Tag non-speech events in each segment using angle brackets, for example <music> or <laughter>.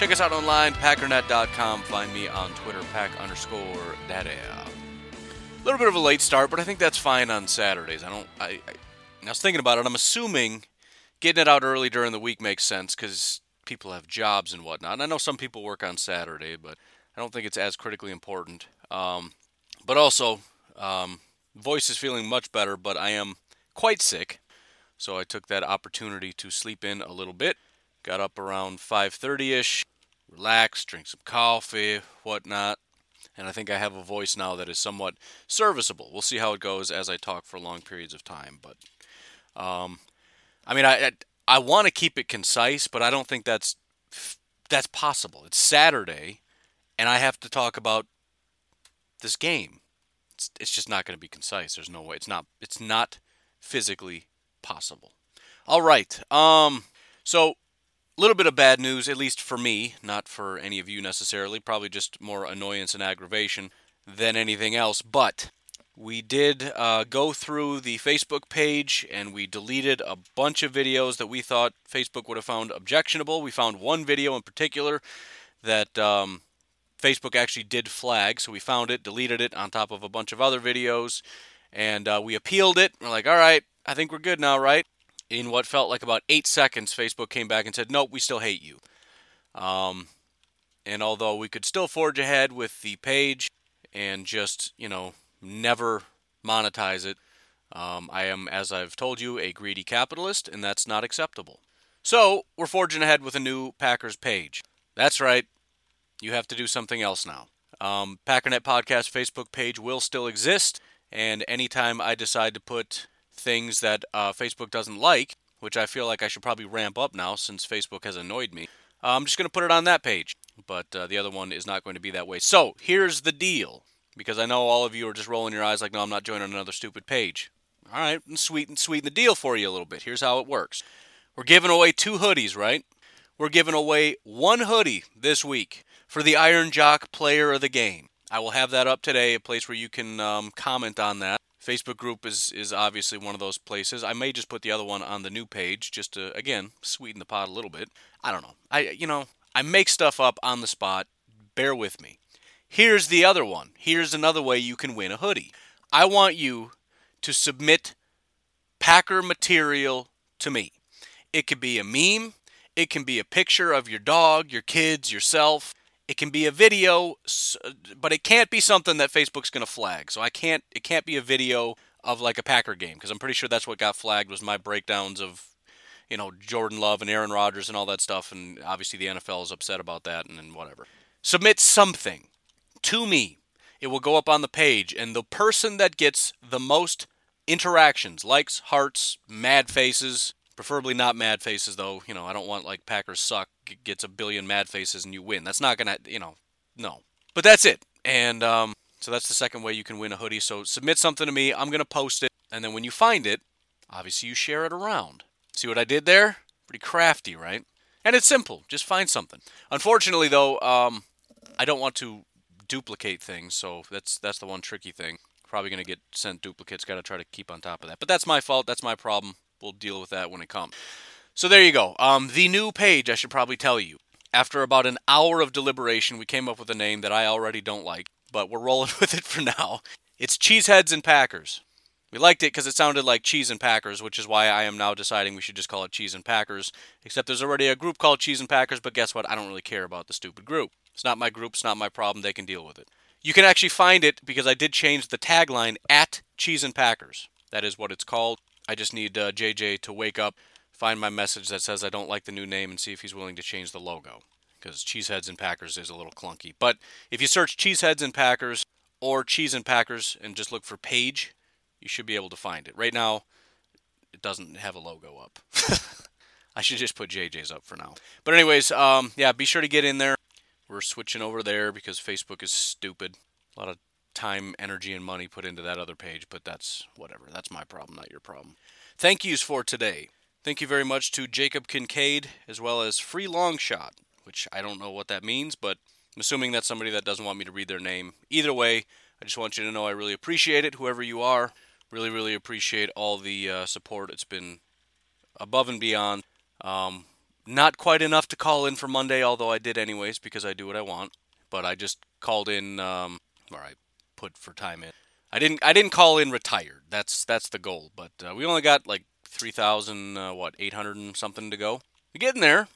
Check us out online, packernet.com. Find me on Twitter, pack underscore daddy. A little bit of a late start, but I think that's fine on Saturdays. I don't. I, I, I was thinking about it. I'm assuming getting it out early during the week makes sense because people have jobs and whatnot. And I know some people work on Saturday, but I don't think it's as critically important. Um, but also, um, voice is feeling much better, but I am quite sick. So I took that opportunity to sleep in a little bit. Got up around 5:30ish, relaxed, drink some coffee, whatnot, and I think I have a voice now that is somewhat serviceable. We'll see how it goes as I talk for long periods of time. But, um, I mean, I I, I want to keep it concise, but I don't think that's that's possible. It's Saturday, and I have to talk about this game it's, it's just not going to be concise. There's no way. It's not. It's not physically possible. All right. Um. So, little bit of bad news, at least for me, not for any of you necessarily. Probably just more annoyance and aggravation than anything else. But we did uh, go through the Facebook page and we deleted a bunch of videos that we thought Facebook would have found objectionable. We found one video in particular that um, Facebook actually did flag, so we found it, deleted it on top of a bunch of other videos, and uh, we appealed it. We're like, all right, I think we're good now, right? In what felt like about eight seconds, Facebook came back and said, nope, we still hate you. Um, and although we could still forge ahead with the page and just, you know, never monetize it, um, I am, as I've told you, a greedy capitalist, and that's not acceptable. So we're forging ahead with a new Packers page. That's right, you have to do something else now. Um, Packernet Podcast Facebook page will still exist, and anytime I decide to put things that uh, Facebook doesn't like, which I feel like I should probably ramp up now since Facebook has annoyed me, uh, I'm just going to put it on that page. But uh, the other one is not going to be that way. So here's the deal, because I know all of you are just rolling your eyes like, no, I'm not joining another stupid page. All right, sweeten sweeten the deal for you a little bit. Here's how it works. We're giving away two hoodies, right? We're giving away one hoodie this week for the Iron Jock Player of the Game. I will have that up today, a place where you can um, comment on that. Facebook group is is obviously one of those places. I may just put the other one on the new page just to again sweeten the pot a little bit. I don't know. I you know I make stuff up on the spot. Bear with me. Here's the other one. Here's another way you can win a hoodie. I want you to submit Packer material to me. It could be a meme. It can be a picture of your dog, your kids, yourself. It can be a video, but it can't be something that Facebook's going to flag. So I can't. It can't be a video of like a Packer game because I'm pretty sure that's what got flagged was my breakdowns of, you know, Jordan Love and Aaron Rodgers and all that stuff. And obviously the NFL is upset about that and, and whatever. Submit something to me. It will go up on the page, and the person that gets the most interactions, likes, hearts, mad faces, Preferably not mad faces, though. You know, I don't want like Packers suck gets a billion mad faces and you win. That's not gonna, you know, no. But that's it. And um, so that's the second way you can win a hoodie. So submit something to me. I'm gonna post it, and then when you find it, obviously you share it around. See what I did there? Pretty crafty, right? And it's simple. Just find something. Unfortunately, though, um, I don't want to duplicate things, so that's that's the one tricky thing. Probably gonna get sent duplicates. Got to try to keep on top of that. But that's my fault. That's my problem we'll deal with that when it comes. So there you go. Um, the new page, I should probably tell you. After about an hour of deliberation, we came up with a name that I already don't like, but we're <laughs> rolling with it for now. It's Cheeseheads and Packers. We liked it because it sounded like Cheese and Packers, which is why I am now deciding we should just call it Cheese and Packers. Except there's already a group called Cheese and Packers, but guess what? I don't really care about the stupid group. It's not my group, it's not my problem. They can deal with it. You can actually find it because I did change the tagline at Cheese and Packers. That is what it's called. I just need uh, JJ to wake up, find my message that says I don't like the new name, and see if he's willing to change the logo. Because Cheeseheads and Packers is a little clunky. But if you search Cheeseheads and Packers or Cheese and Packers and just look for page, you should be able to find it. Right now, it doesn't have a logo up. <laughs> I should just put JJ's up for now. But anyways, um, yeah, be sure to get in there. We're switching over there because Facebook is stupid. A lot of time, energy, and money put into that other page, but that's whatever. That's my problem, not your problem. Thank yous for today. Thank you very much to Jacob Kincaid as well as Free Long Shot, which I don't know what that means, but I'm assuming that's somebody that doesn't want me to read their name. Either way, I just want you to know I really appreciate it, whoever you are. Really, really appreciate all the uh, support. It's been above and beyond. Um, not quite enough to call in for Monday, although I did anyways because I do what I want. But I just called in, um, or I put for time in. I didn't. I didn't call in retired. That's that's the goal. But uh, we only got like three thousand, uh, what, eight hundred and something to go. We're getting there.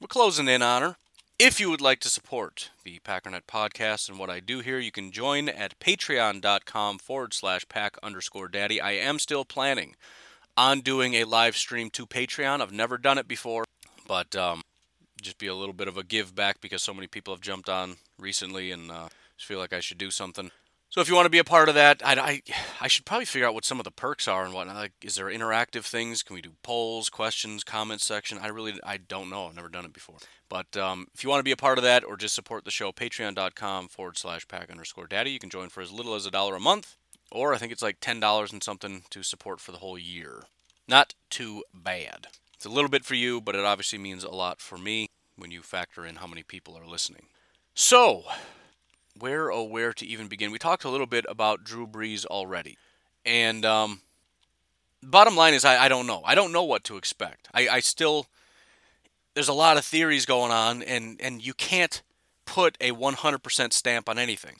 We're closing in on her. If you would like to support the Packernet podcast and what I do here, you can join at patreon.com forward slash pack underscore daddy. I am still planning on doing a live stream to Patreon. I've never done it before, but um, just be a little bit of a give back because so many people have jumped on recently and uh, just feel like I should do something. So if you want to be a part of that, I, I, I should probably figure out what some of the perks are and whatnot. Like, is there interactive things? Can we do polls, questions, comments section? I really I don't know. I've never done it before. But um, if you want to be a part of that or just support the show, patreon.com forward slash pack underscore daddy. You can join for as little as a dollar a month, or I think it's like $10 and something to support for the whole year. Not too bad. It's a little bit for you, but it obviously means a lot for me when you factor in how many people are listening. So, where oh where to even begin? We talked a little bit about Drew Brees already, and um, bottom line is I, I don't know. I don't know what to expect. I, I still there's a lot of theories going on, and and you can't put a 100% stamp on anything.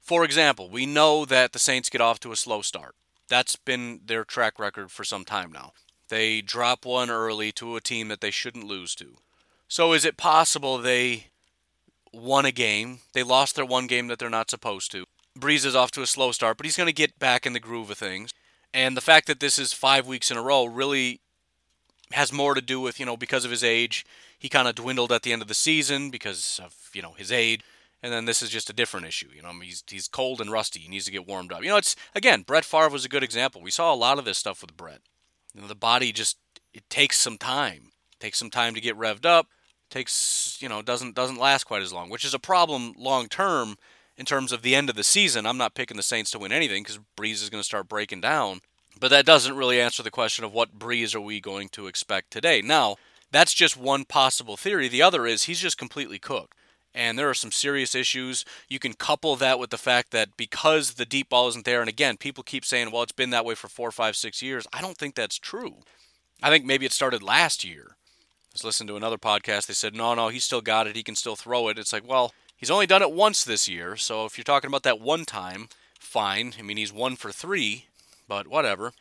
For example, we know that the Saints get off to a slow start. That's been their track record for some time now. They drop one early to a team that they shouldn't lose to. So is it possible they won a game. They lost their one game that they're not supposed to. Brees is off to a slow start, but he's going to get back in the groove of things. And the fact that this is five weeks in a row really has more to do with, you know, because of his age. He kind of dwindled at the end of the season because of, you know, his age. And then this is just a different issue. You know, he's, he's cold and rusty. He needs to get warmed up. You know, it's, again, Brett Favre was a good example. We saw a lot of this stuff with Brett. You know, the body just, it takes some time. It takes some time to get revved up takes you know doesn't doesn't last quite as long, which is a problem long term in terms of the end of the season. I'm not picking the Saints to win anything because Brees is going to start breaking down, but that doesn't really answer the question of what Brees are we going to expect today. Now that's just one possible theory. The other is he's just completely cooked. And there are some serious issues. You can couple that with the fact that because the deep ball isn't there, and again, people keep saying, well, it's been that way for four, five, six years. I don't think that's true. I think maybe it started last year was listening to another podcast. They said, no, no, he's still got it. He can still throw it. It's like, well, he's only done it once this year. So if you're talking about that one time, fine. I mean, he's one for three, but whatever.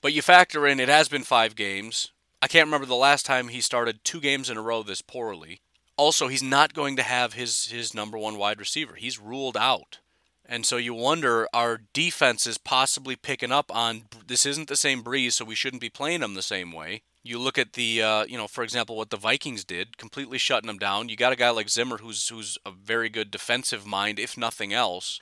But you factor in, it has been five games. I can't remember the last time he started two games in a row this poorly. Also, he's not going to have his, his number one wide receiver. He's ruled out. And so you wonder, are defenses possibly picking up on this isn't the same Brees, so we shouldn't be playing them the same way? You look at the, uh, you know, for example, what the Vikings did, completely shutting them down. You got a guy like Zimmer, who's who's a very good defensive mind, if nothing else,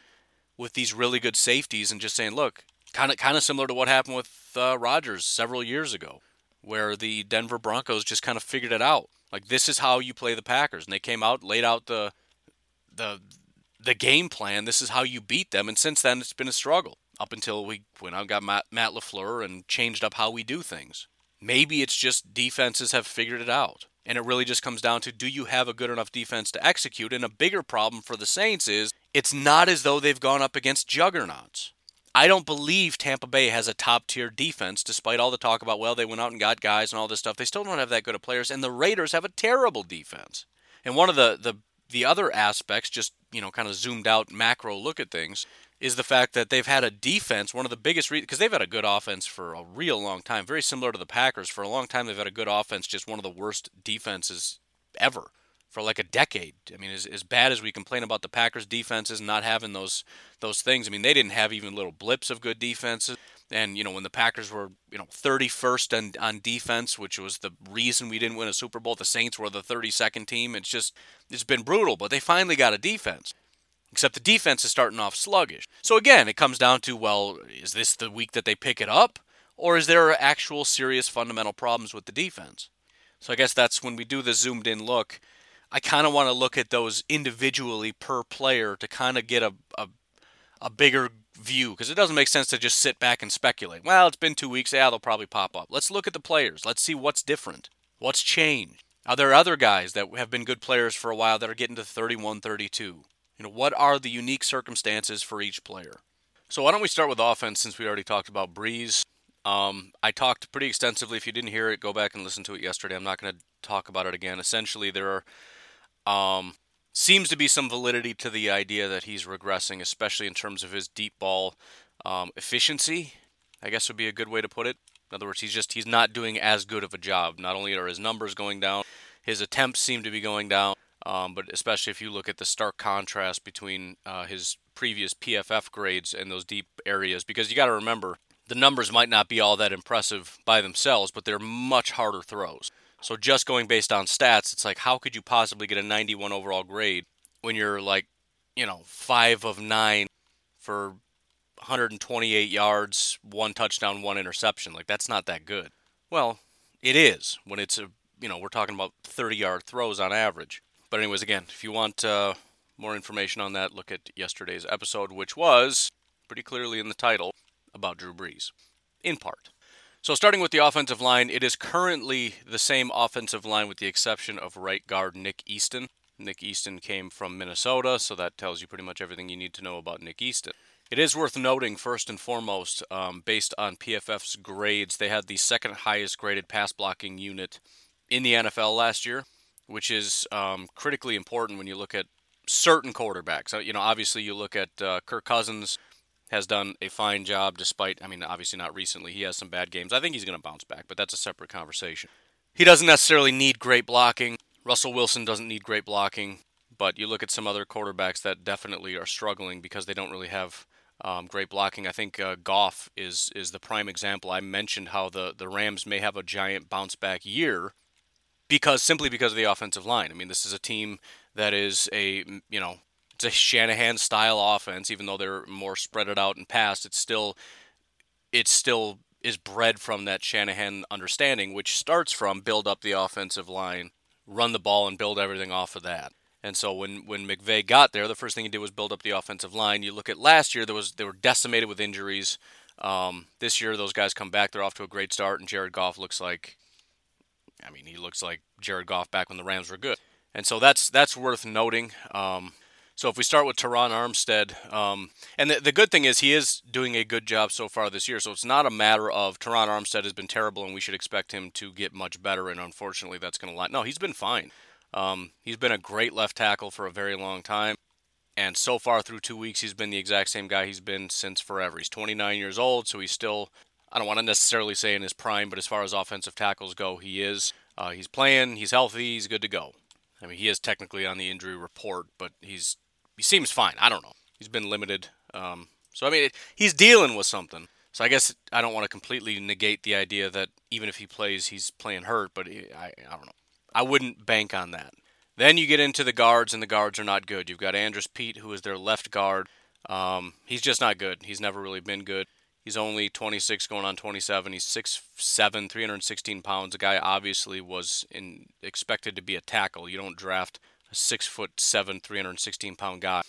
with these really good safeties, and just saying, look, kind of kind of similar to what happened with uh, Rodgers several years ago, where the Denver Broncos just kind of figured it out. Like this is how you play the Packers, and they came out, laid out the the the game plan. This is how you beat them, and since then it's been a struggle up until we went out got Matt, Matt LaFleur and changed up how we do things. Maybe it's just defenses have figured it out. And it really just comes down to do you have a good enough defense to execute? And a bigger problem for the Saints is it's not as though they've gone up against juggernauts. I don't believe Tampa Bay has a top tier defense, despite all the talk about, well, they went out and got guys and all this stuff. They still don't have that good of players. And the Raiders have a terrible defense. And one of the, the, the other aspects, just, you know, kind of zoomed out macro look at things, is the fact that they've had a defense, one of the biggest reasons, because they've had a good offense for a real long time, very similar to the Packers. For a long time, they've had a good offense, just one of the worst defenses ever. for like a decade. I mean, as, as bad as we complain about the Packers defenses not having those those things, I mean, they didn't have even little blips of good defenses. And you know, when the Packers were you know 31st on, on defense, which was the reason we didn't win a Super Bowl, the Saints were the 32nd team. It's just it's been brutal, but they finally got a defense. Except the defense is starting off sluggish. So again, it comes down to well, is this the week that they pick it up, or is there actual serious fundamental problems with the defense? So I guess that's when we do the zoomed in look. I kind of want to look at those individually per player to kind of get a, a, a bigger view because it doesn't make sense to just sit back and speculate. Well, it's been two weeks. Yeah, they'll probably pop up. Let's look at the players. Let's see what's different. What's changed? Are there other guys that have been good players for a while that are getting to 31, 32? You know, what are the unique circumstances for each player? So why don't we start with offense since we already talked about Brees? Um, I talked pretty extensively. If you didn't hear it, go back and listen to it yesterday. I'm not going to talk about it again. Essentially, there are um, seems to be some validity to the idea that he's regressing, especially in terms of his deep ball um, efficiency. I guess would be a good way to put it. In other words, he's just he's not doing as good of a job. Not only are his numbers going down, his attempts seem to be going down. Um, but especially if you look at the stark contrast between uh, his previous PFF grades and those deep areas, because you got to remember the numbers might not be all that impressive by themselves, but they're much harder throws. So just going based on stats, it's like how could you possibly get a 91 overall grade when you're like, you know, 5 of 9 for 128 yards, one touchdown, one interception. Like that's not that good. Well, it is when it's a, you know, we're talking about 30-yard throws on average. But anyways, again, if you want uh, more information on that, look at yesterday's episode, which was pretty clearly in the title about Drew Brees, in part. So, starting with the offensive line, it is currently the same offensive line with the exception of right guard Nick Easton. Nick Easton came from Minnesota, so that tells you pretty much everything you need to know about Nick Easton. It is worth noting, first and foremost, um, based on PFF's grades, they had the second highest graded pass blocking unit in the NFL last year, which is um, critically important when you look at certain quarterbacks. You know, obviously, you look at uh, Kirk Cousins has done a fine job despite, I mean, obviously not recently. He has some bad games. I think he's going to bounce back, but that's a separate conversation. He doesn't necessarily need great blocking. Russell Wilson doesn't need great blocking, but you look at some other quarterbacks that definitely are struggling because they don't really have um, great blocking. I think uh, Goff is is the prime example. I mentioned how the, the Rams may have a giant bounce back year because simply because of the offensive line. I mean, this is a team that is a you know it's a Shanahan style offense, even though they're more spread it out and passed. It's still it still is bred from that Shanahan understanding, which starts from build up the offensive line, run the ball, and build everything off of that. And so when when McVay got there, the first thing he did was build up the offensive line. You look at last year; there was they were decimated with injuries. Um, this year, those guys come back; they're off to a great start, and Jared Goff looks like, I mean, he looks like Jared Goff back when the Rams were good. And so that's that's worth noting. Um, so if we start with Terron Armstead, um, and the, the good thing is he is doing a good job so far this year. So it's not a matter of Terron Armstead has been terrible and we should expect him to get much better. And unfortunately, that's going to lie. No, he's been fine. Um, he's been a great left tackle for a very long time. And so far through two weeks, he's been the exact same guy he's been since forever. He's 29 years old, so he's still, I don't want to necessarily say in his prime, but as far as offensive tackles go, he is. Uh, he's playing, he's healthy, he's good to go. I mean, he is technically on the injury report, but he's he seems fine. I don't know. He's been limited. Um, so I mean, it, he's dealing with something. So I guess I don't want to completely negate the idea that even if he plays, he's playing hurt. But he, I, I don't know. I wouldn't bank on that. Then you get into the guards, and the guards are not good. You've got Andrus Peat, who is their left guard. Um, he's just not good. He's never really been good. He's only 26, going on 27. He's 6'7", 316 pounds. The guy obviously was in, expected to be a tackle. You don't draft a six foot seven, 316 pound guy.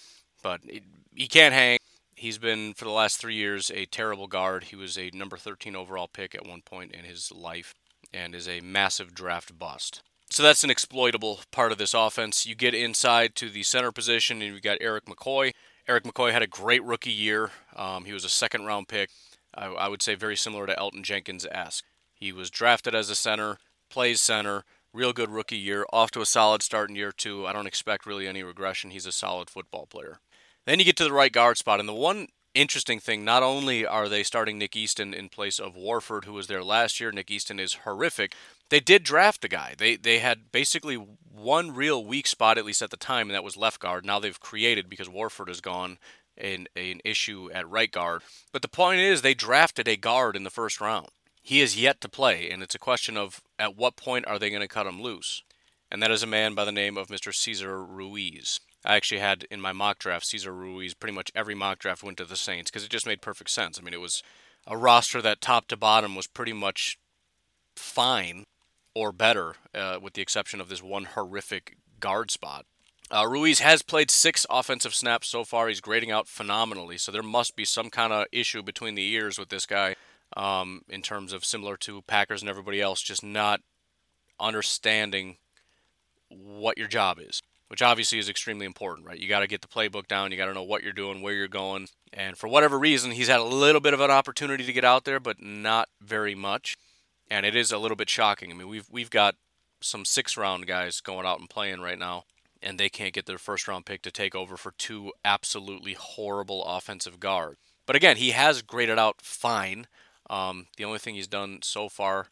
But it, he can't hang. He's been, for the last three years, a terrible guard. He was a number 13 overall pick at one point in his life and is a massive draft bust. So that's an exploitable part of this offense. You get inside to the center position, and you've got Eric McCoy. Eric McCoy had a great rookie year. Um, he was a second round pick. I, I would say very similar to Elgton Jenkins esque. He was drafted as a center, plays center, real good rookie year, off to a solid start in year two. I don't expect really any regression. He's a solid football player. Then you get to the right guard spot, and the one interesting thing, not only are they starting Nick Easton in place of Warford, who was there last year, Nick Easton is horrific, they did draft a guy. They they had basically one real weak spot at least at the time, and that was left guard. Now they've created because Warford is gone an, an issue at right guard. But the point is, they drafted a guard in the first round. He is yet to play, and it's a question of at what point are they going to cut him loose? And that is a man by the name of Mr. Cesar Ruiz. I actually had in my mock draft Cesar Ruiz. Pretty much every mock draft went to the Saints because it just made perfect sense. I mean, it was a roster that top to bottom was pretty much fine or better, uh, with the exception of this one horrific guard spot. Uh, Ruiz has played six offensive snaps so far. He's grading out phenomenally, so there must be some kind of issue between the ears with this guy um, in terms of similar to Packers and everybody else, just not understanding what your job is, which obviously is extremely important, right? You got to get the playbook down, you got to know what you're doing, where you're going, and for whatever reason, he's had a little bit of an opportunity to get out there, but not very much, and it is a little bit shocking. I mean, we've we've got some six round guys going out and playing right now and they can't get their first round pick to take over for two absolutely horrible offensive guards. But again, he has graded out fine. Um, the only thing he's done so far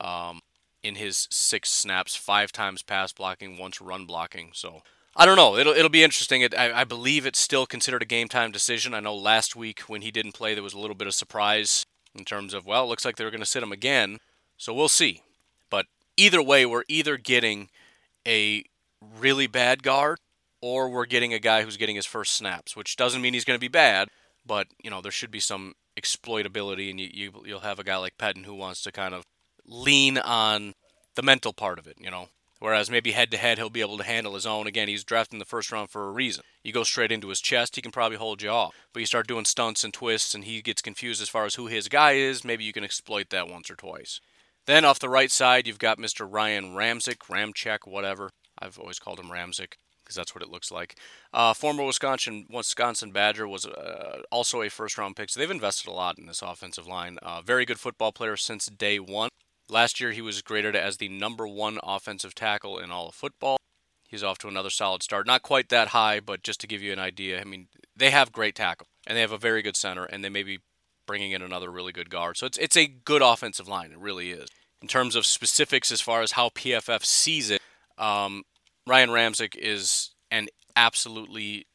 um, in his six snaps, five times pass blocking, once run blocking. So I don't know. It'll it'll be interesting. It, I, I believe it's still considered a game time decision. I know last week when he didn't play, there was a little bit of surprise in terms of well, it looks like they're going to sit him again. So we'll see. But either way, we're either getting a really bad guard or we're getting a guy who's getting his first snaps, which doesn't mean he's going to be bad, but you know there should be some exploitability, and you, you you'll have a guy like Pettine who wants to kind of lean on the mental part of it, you know. Whereas maybe head to head he'll be able to handle his own. Again, he's drafted in the first round for a reason. You go straight into his chest, he can probably hold you off. But you start doing stunts and twists, and he gets confused as far as who his guy is. Maybe you can exploit that once or twice. Then off the right side, you've got Mr. Ryan Ramczyk, Ramchek, whatever. I've always called him Ramczyk because that's what it looks like. Uh, former Wisconsin Wisconsin Badger was uh, also a first round pick, so they've invested a lot in this offensive line. Uh, very good football player since day one. Last year, he was graded as the number one offensive tackle in all of football. He's off to another solid start. Not quite that high, but just to give you an idea, I mean, they have great tackle and they have a very good center, and they may be bringing in another really good guard. So it's it's a good offensive line. It really is. In terms of specifics, as far as how PFF sees it, um, Ryan Ramczyk is an absolutely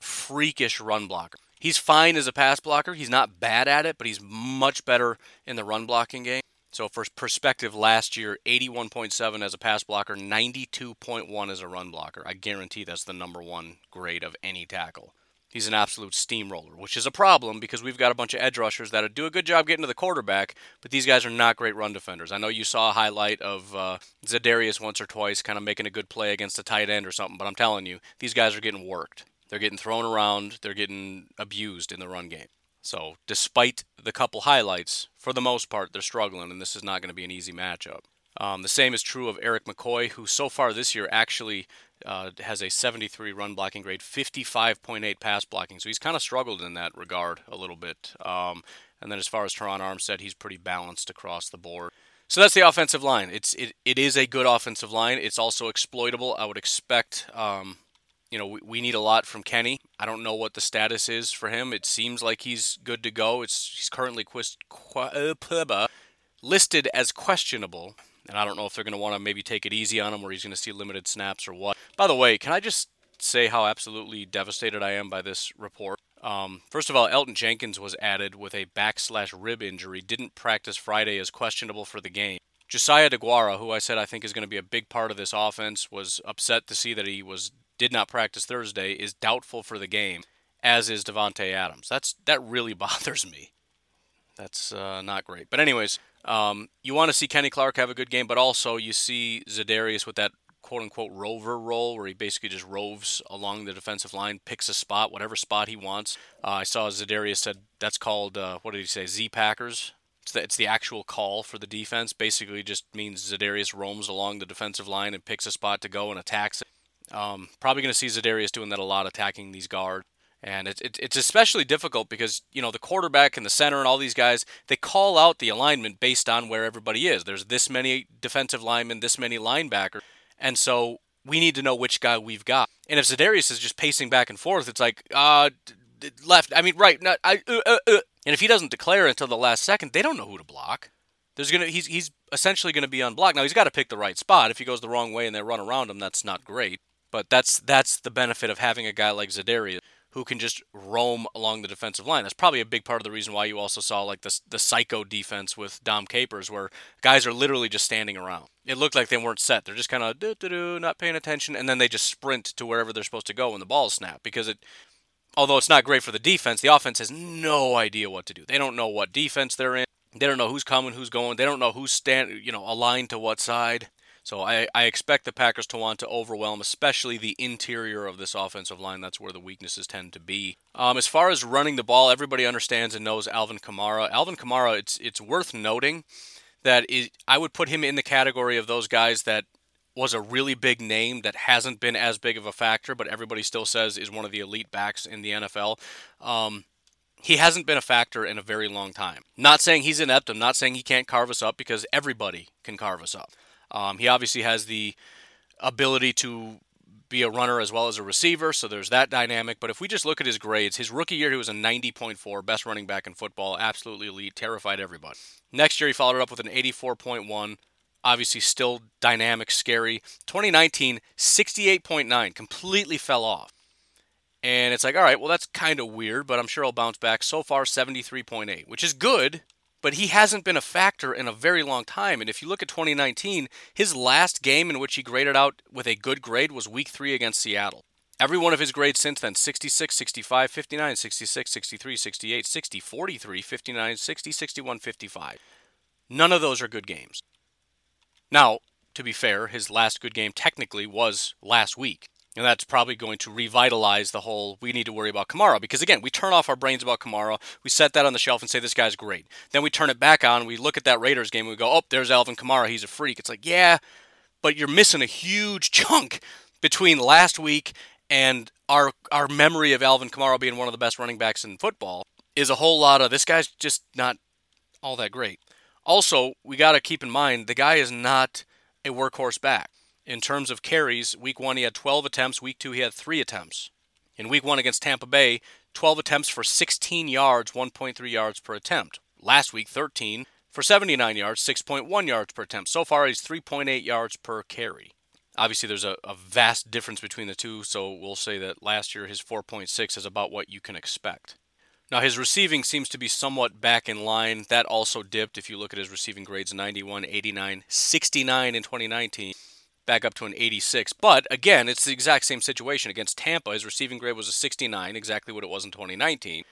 freakish run blocker. He's fine as a pass blocker. He's not bad at it, but he's much better in the run blocking game. So, for perspective, last year, 81.7 as a pass blocker, 92.1 as a run blocker. I guarantee that's the number one grade of any tackle he's an absolute steamroller, which is a problem because we've got a bunch of edge rushers that do a good job getting to the quarterback, but these guys are not great run defenders. I know you saw a highlight of uh, Za'Darius once or twice, kind of making a good play against a tight end or something, but I'm telling you, these guys are getting worked. They're getting thrown around, they're getting abused in the run game. So, despite the couple highlights, for the most part, they're struggling, and this is not going to be an easy matchup. Um, the same is true of Eric McCoy, who so far this year actually uh, has a 73 run blocking grade, 55.8 pass blocking. So he's kind of struggled in that regard a little bit. Um, and then as far as Terron Armstead, he's pretty balanced across the board. So that's the offensive line. It's it, it is a good offensive line. It's also exploitable. I would expect, um, you know, we, we need a lot from Kenny. I don't know what the status is for him. It seems like he's good to go. It's he's currently quist, qu- uh, listed as questionable and I don't know if they're going to want to maybe take it easy on him or he's going to see limited snaps or what. By the way, can I just say how absolutely devastated I am by this report? Um, first of all, Elgton Jenkins was added with a backslash rib injury, didn't practice Friday is questionable for the game. Josiah Deguara, who I said I think is going to be a big part of this offense, was upset to see that he was did not practice Thursday, is doubtful for the game, as is Davante Adams. That's that really <laughs> bothers me. That's uh, not great. But anyways, um, you want to see Kenny Clark have a good game, but also you see Za'Darius with that quote unquote rover role where he basically just roves along the defensive line, picks a spot, whatever spot he wants. Uh, I saw Za'Darius said that's called, uh, what did he say, Z Packers? It's the, it's the actual call for the defense. Basically, just means Za'Darius roams along the defensive line and picks a spot to go and attacks it. Um, probably going to see Za'Darius doing that a lot, attacking these guards. And it's it's especially difficult because you know the quarterback and the center and all these guys they call out the alignment based on where everybody is. There's this many defensive linemen, this many linebackers, and so we need to know which guy we've got. And if Za'Darius is just pacing back and forth, it's like uh left. I mean right. Not I. Uh, uh, uh. And if he doesn't declare until the last second, they don't know who to block. There's gonna he's he's essentially gonna be unblocked. Now he's got to pick the right spot. If he goes the wrong way and they run around him, that's not great. But that's that's the benefit of having a guy like Za'Darius who can just roam along the defensive line. That's probably a big part of the reason why you also saw like the the psycho defense with Dom Capers, where guys are literally just standing around. It looked like they weren't set. They're just kind of do do do, not paying attention, and then they just sprint to wherever they're supposed to go when the ball snapped because it. Although it's not great for the defense, the offense has no idea what to do. They don't know what defense they're in. They don't know who's coming, who's going. They don't know who's stand, you know, aligned to what side. So I, I expect the Packers to want to overwhelm, especially the interior of this offensive line. That's where the weaknesses tend to be. Um, as far as running the ball, everybody understands and knows Alvin Kamara. Alvin Kamara, it's it's worth noting that I would put him in the category of those guys that was a really big name that hasn't been as big of a factor, but everybody still says is one of the elite backs in the NFL. Um, he hasn't been a factor in a very long time. Not saying he's inept. I'm not saying he can't carve us up because everybody can carve us up. Um, he obviously has the ability to be a runner as well as a receiver, so there's that dynamic. But if we just look at his grades, his rookie year he was a 90.4, best running back in football, absolutely elite, terrified everybody. Next year he followed it up with an 84.1, obviously still dynamic, scary. 2019, 68.9, completely fell off. And it's like, all right, well, that's kind of weird, but I'm sure he'll bounce back. So far, 73.8, which is good, but he hasn't been a factor in a very long time. And if you look at 2019, his last game in which he graded out with a good grade was week three against Seattle. Every one of his grades since then 66, 65, 59, 66, 63, 68, 60, 43, 59, 60, 61, 55. None of those are good games. Now, to be fair, his last good game technically was last week. And that's probably going to revitalize the whole we need to worry about Kamara. Because again, we turn off our brains about Kamara. We set that on the shelf and say this guy's great. Then we turn it back on. We look at that Raiders game and we go, oh, there's Alvin Kamara. He's a freak. It's like, yeah, but you're missing a huge <laughs> chunk between last week and our our memory of Alvin Kamara being one of the best running backs in football is a whole lot of this guy's just not all that great. Also, we got to keep in mind the guy is not a workhorse back. In terms of carries, week one he had 12 attempts, week two he had three attempts. In week one against Tampa Bay, 12 attempts for 16 yards, 1.3 yards per attempt. Last week, 13 for 79 yards, 6.1 yards per attempt. So far, he's 3.8 yards per carry. Obviously, there's a, a, vast difference between the two, so we'll say that last year his 4.6 is about what you can expect. Now, his receiving seems to be somewhat back in line. That also dipped if you look at his receiving grades 91, 89, 69 in 2019 back up to an 86. But again, it's the exact same situation against Tampa. His receiving grade was a 69, exactly what it was in 2019.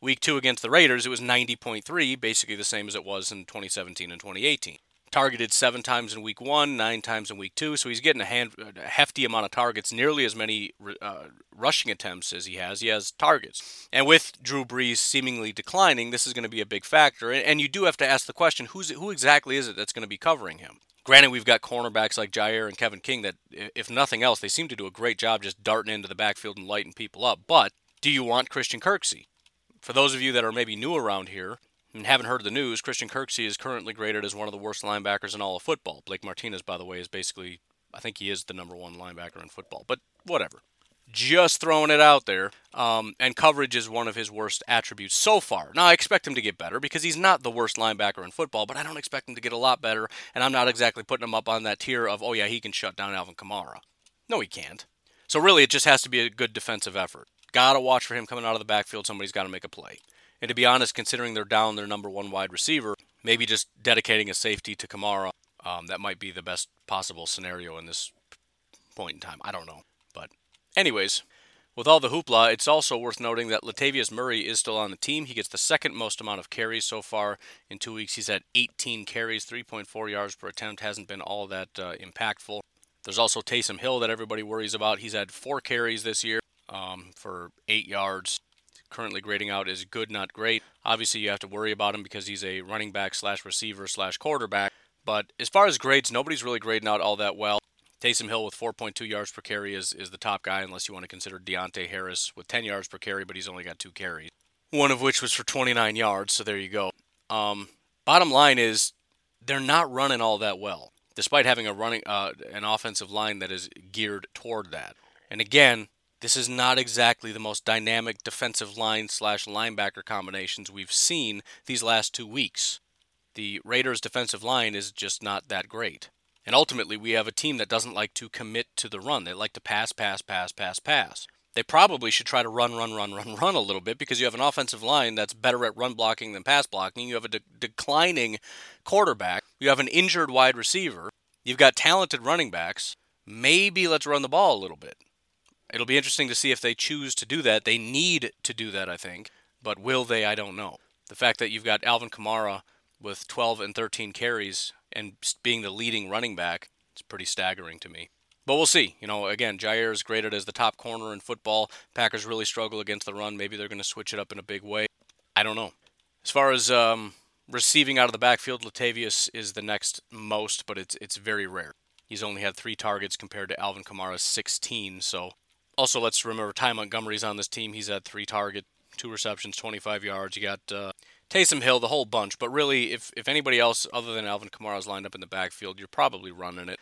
Week two against the Raiders, it was 90.3, basically the same as it was in 2017 and 2018. Targeted seven times in week one, nine times in week two, so he's getting a, hand, a hefty amount of targets, nearly as many uh, rushing attempts as he has. He has targets. And with Drew Brees seemingly declining, this is going to be a big factor. And, you do have to ask the question who's, who exactly is it that's going to be covering him? Granted, we've got cornerbacks like Jair and Kevin King that, if nothing else, they seem to do a great job just darting into the backfield and lighting people up. But do you want Christian Kirksey? For those of you that are maybe new around here and haven't heard the news, Christian Kirksey is currently graded as one of the worst linebackers in all of football. Blake Martinez, by the way, is basically, I think he is the number one linebacker in football. But whatever. Just throwing it out there. Um, and coverage is one of his worst attributes so far. Now, I expect him to get better because he's not the worst linebacker in football, but I don't expect him to get a lot better. And I'm not exactly putting him up on that tier of, oh, yeah, he can shut down Alvin Kamara. No, he can't. So, really, it just has to be a good defensive effort. Gotta watch for him coming out of the backfield. Somebody's got to make a play. And to be honest, considering they're down their number one wide receiver, maybe just dedicating a safety to Kamara, um, that might be the best possible scenario in this point in time. I don't know. But, anyways, with all the hoopla, it's also worth noting that Latavius Murray is still on the team. He gets the second most amount of carries so far in two weeks. He's had 18 carries, 3.4 yards per attempt. Hasn't been all that uh, impactful. There's also Taysom Hill that everybody worries about. He's had four carries this year um, for eight yards. Currently grading out is good, not great. Obviously, you have to worry about him because he's a running back slash receiver slash quarterback. But as far as grades, nobody's really grading out all that well. Taysom Hill with 4.2 yards per carry is, is the top guy, unless you want to consider Deonte Harris with 10 yards per carry, but he's only got two carries. One of which was for 29 yards, so there you go. Um, bottom line is they're not running all that well, despite having a running uh, an offensive line that is geared toward that. And again, this is not exactly the most dynamic defensive line slash linebacker combinations we've seen these last two weeks. The Raiders' defensive line is just not that great. And ultimately, we have a team that doesn't like to commit to the run. They like to pass, pass, pass, pass, pass. They probably should try to run, run, run, run, run a little bit because you have an offensive line that's better at run blocking than pass blocking. You have a de- declining quarterback. You have an injured wide receiver. You've got talented running backs. Maybe let's run the ball a little bit. It'll be interesting to see if they choose to do that. They need to do that, I think. But will they? I don't know. The fact that you've got Alvin Kamara with 12 and 13 carries and being the leading running back, it's pretty staggering to me. But we'll see. You know, again, Jair is graded as the top corner in football. Packers really struggle against the run. Maybe they're going to switch it up in a big way. I don't know. As far as um, receiving out of the backfield, Latavius is the next most, but it's it's very rare. He's only had three targets compared to Alvin Kamara's 16. So, also let's remember Ty Montgomery's on this team. He's had three targets, two receptions, 25 yards. You got uh, Taysom Hill, the whole bunch. But really, if if anybody else other than Alvin Kamara is lined up in the backfield, you're probably running it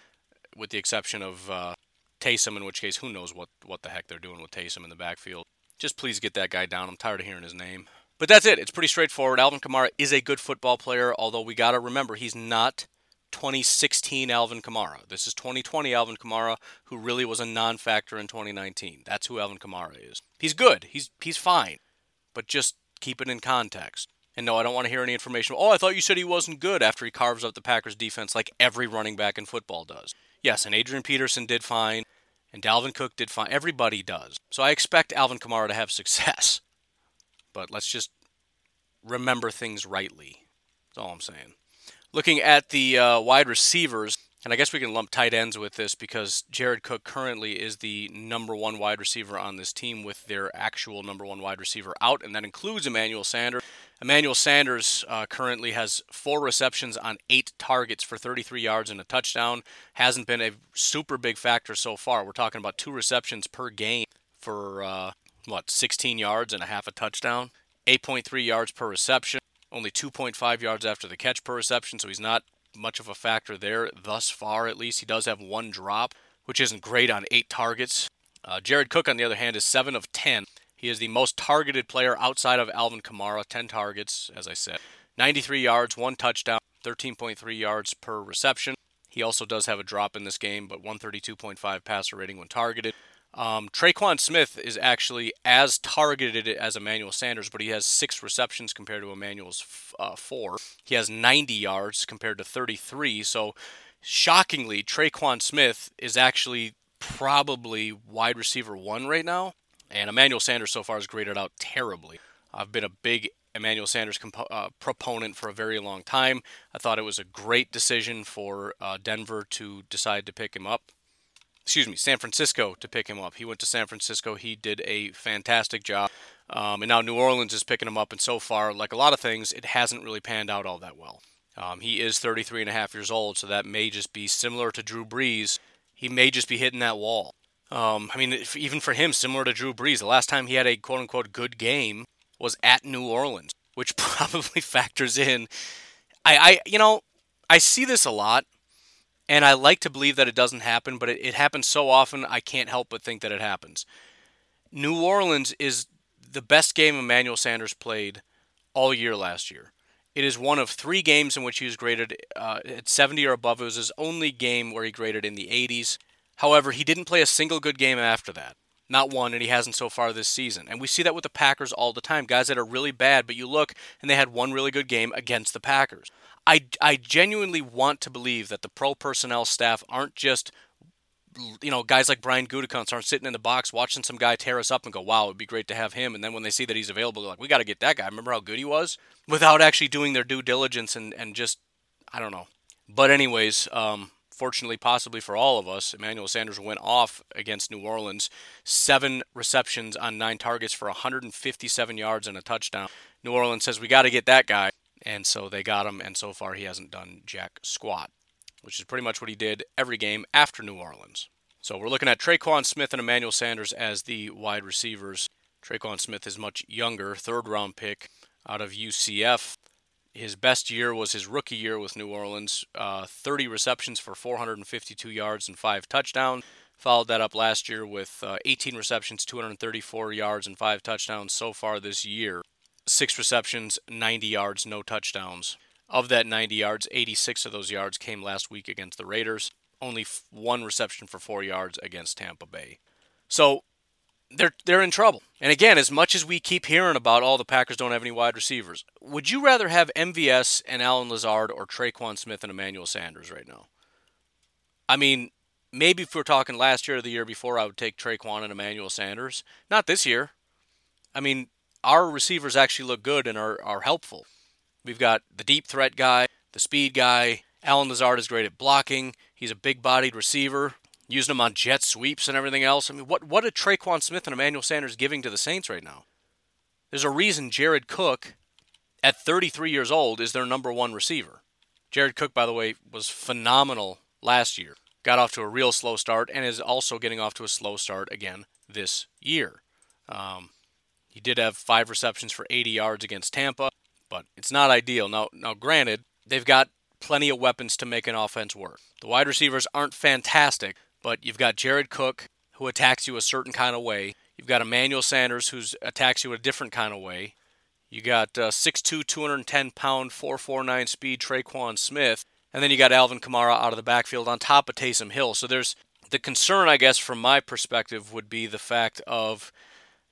with the exception of uh, Taysom, in which case, who knows what, what the heck they're doing with Taysom in the backfield. Just please get that guy down. I'm tired of hearing his name. But that's it. It's pretty straightforward. Alvin Kamara is a good football player, although we got to remember he's not 2016 Alvin Kamara. This is 2020 Alvin Kamara, who really was a non factor in 2019. That's who Alvin Kamara is. He's good. He's, he's fine. But just keep it in context. And no, I don't want to hear any information. Oh, I thought you said he wasn't good after he carves up the Packers defense like every running back in football does. Yes, and Adrian Peterson did fine, and Dalvin Cook did fine. Everybody does. So I expect Alvin Kamara to have <laughs> success. But let's just remember things rightly. That's all I'm saying. Looking at the uh, wide receivers, and I guess we can lump tight ends with this because Jared Cook currently is the number one wide receiver on this team with their actual number one wide receiver out, and that includes Emmanuel Sanders. Emmanuel Sanders uh, currently has four receptions on eight targets for 33 yards and a touchdown. Hasn't been a super big factor so far. We're talking about two receptions per game for, uh, what, 16 yards and a half a touchdown? 8.3 yards per reception, only 2.5 yards after the catch per reception, so he's not much of a factor there thus far, at least. He does have one drop, which isn't great on eight targets. Uh, Jared Cook, on the other hand, is 7 of 10 he is the most targeted player outside of Alvin Kamara, 10 targets, as I said. 93 yards, one touchdown, 13.3 yards per reception. He also does have a drop in this game, but 132.5 passer rating when targeted. Um, Tre'Quan Smith is actually as targeted as Emmanuel Sanders, but he has six receptions compared to Emmanuel's uh, four. He has 90 yards compared to 33. So, shockingly, Tre'Quan Smith is actually probably wide receiver one right now. And Emmanuel Sanders so far has graded out terribly. I've been a big Emmanuel Sanders uh, proponent for a very long time. I thought it was a great decision for uh, Denver to decide to pick him up. Excuse me, San Francisco to pick him up. He went to San Francisco. He did a fantastic job. Um, and now New Orleans is picking him up. And so far, like a lot of things, it hasn't really panned out all that well. Um, he is 33 and a half years old, so that may just be similar to Drew Brees. He may just be hitting that wall. Um, I mean, if, even for him, similar to Drew Brees, the last time he had a quote unquote good game was at New Orleans, <laughs> which probably <laughs> factors in. I, I, you know, I see this a lot, and I like to believe that it doesn't happen, but it, it happens so often I can't help but think that it happens. New Orleans is the best game Emmanuel Sanders played all year last year. It is one of three games in which he was graded uh, at 70 or above. It was his only game where he graded in the 80s. However, he didn't play a single good game after that. Not one, and he hasn't so far this season. And we see that with the Packers all the time. Guys that are really bad, but you look and they had one really good game against the Packers. I, I genuinely want to believe that the pro personnel staff aren't just you know, guys like Brian Gutekunst aren't sitting in the box watching some guy tear us up and go, wow, it'd be great to have him. And then when they see that he's available, they're like, we got to get that guy. Remember how good he was? Without actually doing their due diligence and, and just, I don't know. But, anyways, um, fortunately, possibly for all of us, Emmanuel Sanders went off against New Orleans. Seven receptions on nine targets for 157 yards and a touchdown. New Orleans says, We got to get that guy. And so they got him, and so far he hasn't done jack squat, which is pretty much what he did every game after New Orleans. So we're looking at Tre'Quan Smith and Emmanuel Sanders as the wide receivers. Tre'Quan Smith is much younger, third round pick out of UCF. His best year was his rookie year with New Orleans uh, 30 receptions for 452 yards and five touchdowns. Followed that up last year with uh, 18 receptions, 234 yards, and five touchdowns so far this year. Six receptions, 90 yards, no touchdowns. Of that 90 yards, 86 of those yards came last week against the Raiders. Only f- one reception for four yards against Tampa Bay. So they're they're in trouble. And again, as much as we keep hearing about all the Packers don't have any wide receivers, would you rather have MVS and Allen Lazard or Tre'Quan Smith and Emmanuel Sanders right now? I mean, maybe if we're talking last year or the year before, I would take Tre'Quan and Emmanuel Sanders. Not this year. I mean, our receivers actually look good and are, are helpful. We've got the deep threat guy, the speed guy. Allen Lazard is great at blocking. He's a big bodied receiver using him on jet sweeps and everything else. I mean, what what are Tre'Quan Smith and Emmanuel Sanders giving to the Saints right now? There's a reason Jared Cook, at 33 years old, is their number one receiver. Jared Cook, by the way, was phenomenal last year. Got off to a real slow start and is also getting off to a slow start again this year. Um, he did have five receptions for 80 yards against Tampa, but it's not ideal. Now, now, granted, they've got plenty of weapons to make an offense work. The wide receivers aren't fantastic, but you've got Jared Cook, who attacks you a certain kind of way. You've got Emmanuel Sanders, who attacks you a different kind of way. You got uh, 6'2", 210 pound, 449 speed Tre'Quan Smith, and then you got Alvin Kamara out of the backfield on top of Taysom Hill. So there's the concern, I guess, from my perspective, would be the fact of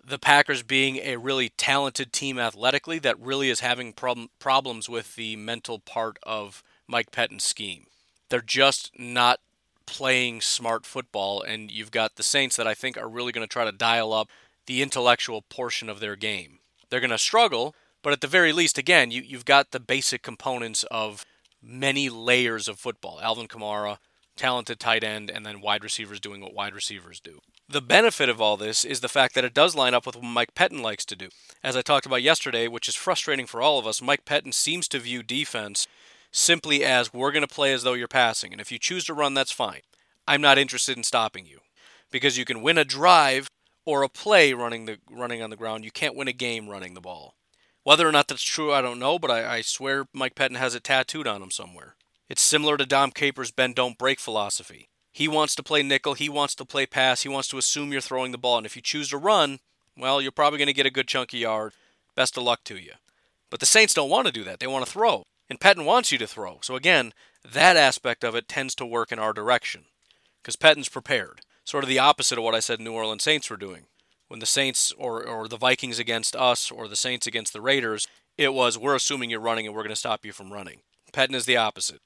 the Packers being a really talented team athletically that really is having problem, problems with the mental part of Mike Pettine's scheme. They're just not playing smart football, and you've got the Saints that I think are really going to try to dial up the intellectual portion of their game. They're going to struggle, but at the very least, again, you, you've got the basic components of many layers of football. Alvin Kamara, talented tight end, and then wide receivers doing what wide receivers do. The benefit of all this is the fact that it does line up with what Mike Pettine likes to do. As I talked about yesterday, which is frustrating for all of us, Mike Pettine seems to view defense simply as we're going to play as though you're passing. And if you choose to run, that's fine. I'm not interested in stopping you because you can win a drive or a play running the running on the ground. You can't win a game running the ball. Whether or not that's true, I don't know, but I, I swear Mike Pettine has it tattooed on him somewhere. It's similar to Dom Capers' bend don't break philosophy. He wants to play nickel, he wants to play pass, he wants to assume you're throwing the ball, and if you choose to run, well, you're probably going to get a good chunk of yard. Best of luck to you. But the Saints don't want to do that. They want to throw. And Pettine wants you to throw. So again, that aspect of it tends to work in our direction because Pettine's prepared. Sort of the opposite of what I said New Orleans Saints were doing. When the Saints or, or the Vikings against us or the Saints against the Raiders, it was we're assuming you're running and we're going to stop you from running. Pettine is the opposite.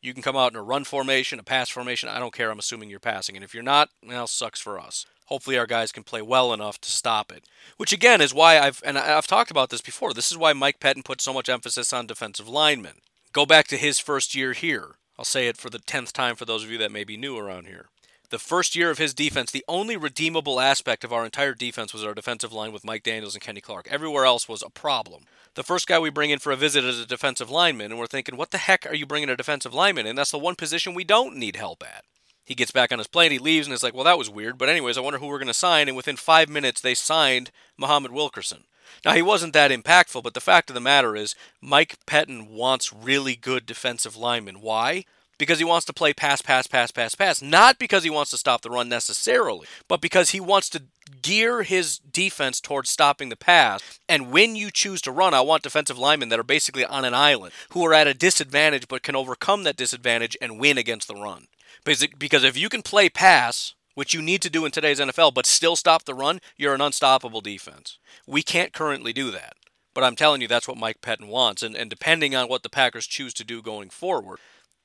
You can come out in a run formation, a pass formation. I don't care. I'm assuming you're passing. And if you're not, well, sucks for us. Hopefully, our guys can play well enough to stop it. Which again is why I've and I've talked about this before. This is why Mike Pettine put so much emphasis on defensive linemen. Go back to his first year here. I'll say it for the tenth time for those of you that may be new around here. The first year of his defense, the only redeemable aspect of our entire defense was our defensive line with Mike Daniels and Kenny Clark. Everywhere else was a problem. The first guy we bring in for a visit is a defensive lineman, and we're thinking, what the heck are you bringing a defensive lineman? And that's the one position we don't need help at. He gets back on his plane, he leaves, and it's like, well, that was weird. But, anyways, I wonder who we're going to sign. And within five minutes, they signed Muhammad Wilkerson. Now, he wasn't that impactful, but the fact of the matter is, Mike Pettine wants really good defensive linemen. Why? Because he wants to play pass, pass, pass, pass, pass. Not because he wants to stop the run necessarily, but because he wants to gear his defense towards stopping the pass. And when you choose to run, I want defensive linemen that are basically on an island, who are at a disadvantage but can overcome that disadvantage and win against the run. Because if you can play pass, which you need to do in today's NFL, but still stop the run, you're an unstoppable defense. We can't currently do that. But I'm telling you, that's what Mike Pettine wants. And, and depending on what the Packers choose to do going forward,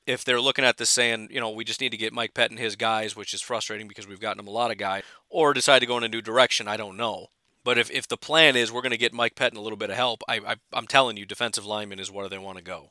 if they're looking at this saying, you know, we just need to get Mike Pettine his guys, which is frustrating because we've gotten him a lot of guys, or decide to go in a new direction, I don't know. But if, if the plan is we're going to get Mike Pettine a little bit of help, I, I, I'm telling you, defensive lineman is where they want to go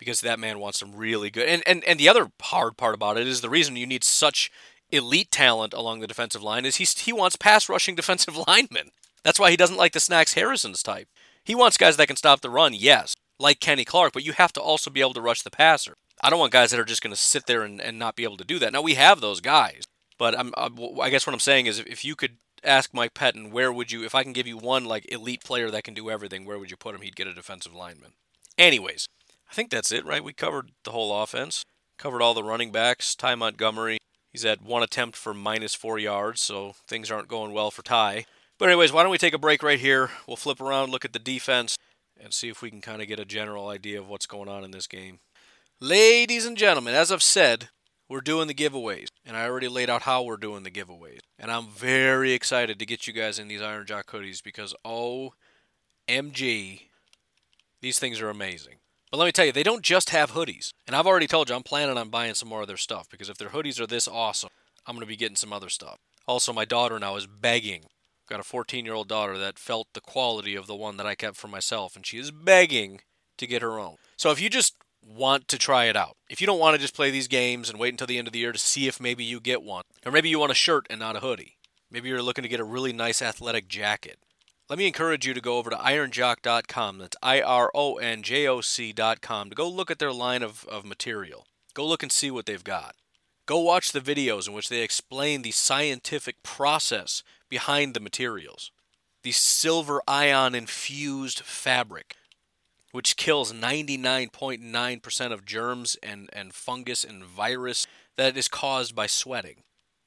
because that man wants some really good. And, and and the other hard part about it is the reason you need such elite talent along the defensive line is he he wants pass rushing <laughs> defensive linemen. That's why he doesn't like the Snacks Harrison's type. He wants guys that can stop the run, yes, like Kenny Clark, but you have to also be able to rush the passer. I don't want guys that are just going to sit there and, and not be able to do that. Now we have those guys, but I'm, I guess what I'm saying is if you could ask Mike Pettine, where would you, if I can give you one like elite player that can do everything, where would you put him? He'd get a defensive lineman. Anyways, I think that's it, right? We covered the whole offense, covered all the running backs. Ty Montgomery, he's had one attempt for minus four yards, so things aren't going well for Ty. But, anyways, why don't we take a break right here? We'll flip around, look at the defense, and see if we can kind of get a general idea of what's going on in this game. Ladies and gentlemen, as I've said, we're doing the giveaways, and I already laid out how we're doing the giveaways. And I'm very excited to get you guys in these Iron Jock hoodies because OMG, these things are amazing. But let me tell you, they don't just have hoodies. And I've already told you I'm planning on buying some more of their stuff because if their hoodies are this awesome, I'm going to be getting some other stuff. Also, my daughter now is begging. I've got a 14 year old daughter that felt the quality of the one that I kept for myself, and she is begging to get her own. So if you just want to try it out, if you don't want to just play these games and wait until the end of the year to see if maybe you get one, or maybe you want a shirt and not a hoodie, maybe you're looking to get a really nice athletic jacket, let me encourage you to go over to ironjock.com. That's I R O N J O C.com to go look at their line of, of material. Go look and see what they've got. Go watch the videos in which they explain the scientific process behind the materials. The silver ion infused fabric, which kills 99.9% of germs and, and fungus and virus that is caused by sweating.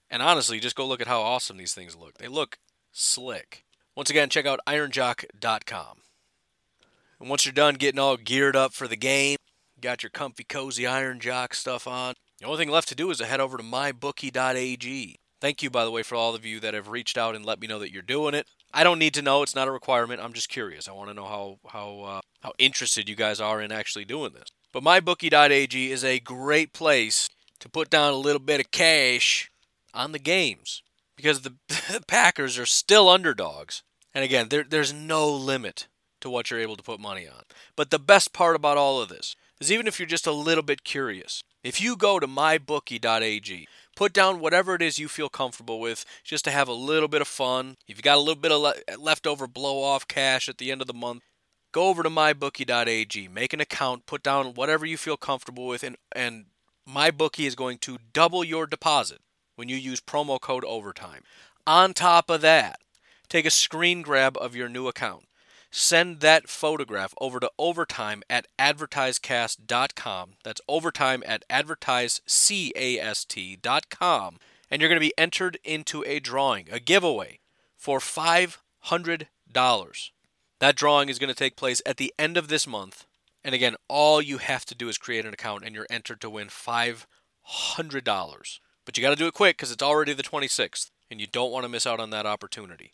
And honestly, just go look at how awesome these things look. They look slick. Once again, check out ironjock.com. And once you're done getting all geared up for the game, got your comfy, cozy Iron Jock stuff on, the only thing left to do is to head over to mybookie.ag. Thank you, by the way, for all of you that have reached out and let me know that you're doing it. I don't need to know; it's not a requirement. I'm just curious. I want to know how how uh, how interested you guys are in actually doing this. But mybookie.ag is a great place to put down a little bit of cash on the games because <laughs> the Packers are still underdogs. And again, there, there's no limit to what you're able to put money on. But the best part about all of this is even if you're just a little bit curious, if you go to mybookie.ag, put down whatever it is you feel comfortable with just to have a little bit of fun. If you got a little bit of le- leftover blow off cash at the end of the month, go over to mybookie.ag, make an account, put down whatever you feel comfortable with, and, and MyBookie is going to double your deposit when you use promo code OVERTIME. On top of that, take a screen grab of your new account. Send that photograph over to overtime at advertisecast.com. That's overtime at advertisecast.com. And you're going to be entered into a drawing, a giveaway for $500. That drawing is going to take place at the end of this month. And again, all you have to do is create an account and you're entered to win $500. But you got to do it quick because it's already the 26th, and you don't want to miss out on that opportunity.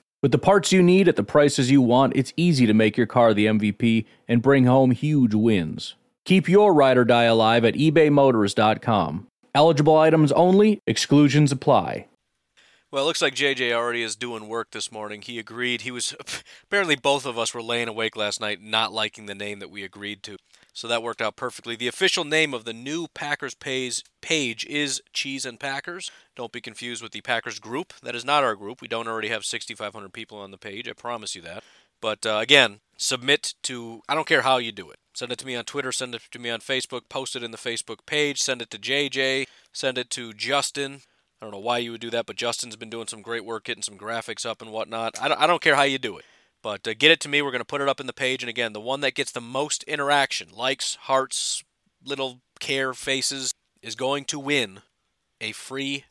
With the parts you need at the prices you want, it's easy to make your car the MVP and bring home huge wins. Keep your ride or die alive at ebaymotors.com. Eligible items only, exclusions apply. Well, it looks like JJ already is doing work this morning. He agreed. He was <laughs> apparently both of us were laying awake last night not liking the name that we agreed to. So that worked out perfectly. The official name of the new Packers page, page is Cheese and Packers. Don't be confused with the Packers group. That is not our group. We don't already have 6,500 people on the page. I promise you that. But uh, again, submit to, I don't care how you do it. Send it to me on Twitter, send it to me on Facebook, post it in the Facebook page, send it to JJ, send it to Justin. I don't know why you would do that, but Justin's been doing some great work getting some graphics up and whatnot. I don't, I don't care how you do it. But uh, get it to me. We're going to put it up in the page. And again, the one that gets the most interaction, likes, hearts, little care faces, is going to win a free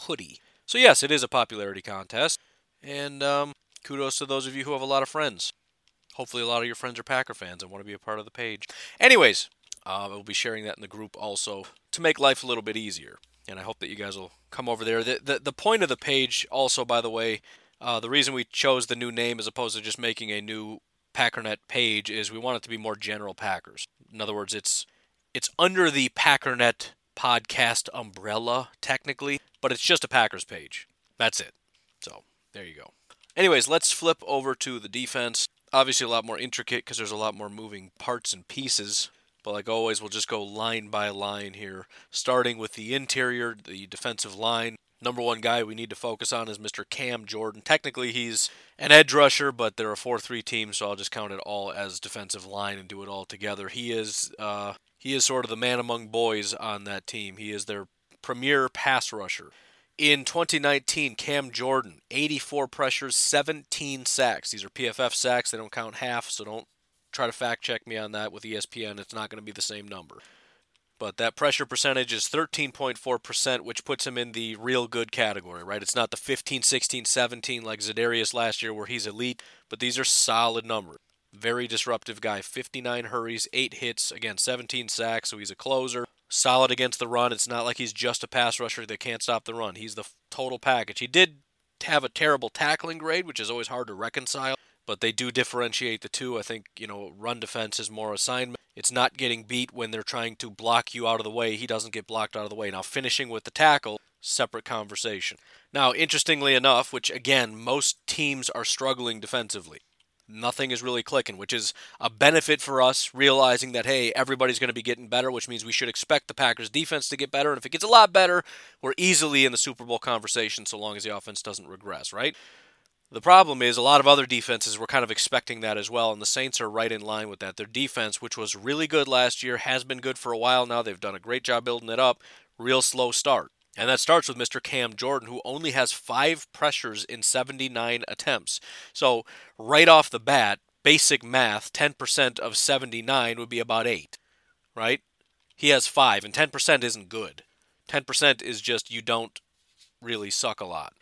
hoodie. So, yes, it is a popularity contest. And um, kudos to those of you who have a lot of friends. Hopefully, a lot of your friends are Packer fans and want to be a part of the page. Anyways, uh, we'll be sharing that in the group also to make life a little bit easier. And I hope that you guys will come over there. The, the, the point of the page, also, by the way, uh, the reason we chose the new name as opposed to just making a new Packernet page is we want it to be more general Packers. In other words, it's it's under the Packernet podcast umbrella technically, but it's just a Packers page. That's it. So there you go. Anyways, let's flip over to the defense. Obviously, a lot more intricate because there's a lot more moving parts and pieces. But like always, we'll just go line by line here, starting with the interior, the defensive line. Number one guy we need to focus on is Mr. Cam Jordan. Technically, he's an edge rusher, but they're a 4 3 team, so I'll just count it all as defensive line and do it all together. He is uh, he is sort of the man among boys on that team. He is their premier pass rusher. In 2019, Cam Jordan, 84 pressures, 17 sacks. These are PFF sacks. They don't count half, so don't try to fact check me on that with ESPN. It's not going to be the same number. But that pressure percentage is 13.4%, which puts him in the real good category, right? It's not the 15, 16, 17 like Za'Darius last year where he's elite, but these are solid numbers. Very disruptive guy. 59 hurries, 8 hits, again, 17 sacks, so he's a closer solid against the run. It's not like he's just a pass rusher that can't stop the run. He's the total package. He did have a terrible tackling grade, which is always hard to reconcile, but they do differentiate the two. I think, you know, run defense is more assignment. It's not getting beat when they're trying to block you out of the way. He doesn't get blocked out of the way. Now, finishing with the tackle, separate conversation. Now, interestingly enough, which again, most teams are struggling defensively nothing is really clicking, which is a benefit for us, realizing that, hey, everybody's going to be getting better, which means we should expect the Packers defense to get better. And if it gets a lot better, we're easily in the Super Bowl conversation so long as the offense doesn't regress, right? The problem is a lot of other defenses were kind of expecting that as well, and the Saints are right in line with that. Their defense, which was really good last year, has been good for a while now. They've done a great job building it up. Real slow start. And that starts with Mr. Cam Jordan, who only has five pressures in 79 attempts. So, right off the bat, basic math 10% of 79 would be about 8, right? He has five, and 10% isn't good. 10% is just you don't really suck a lot.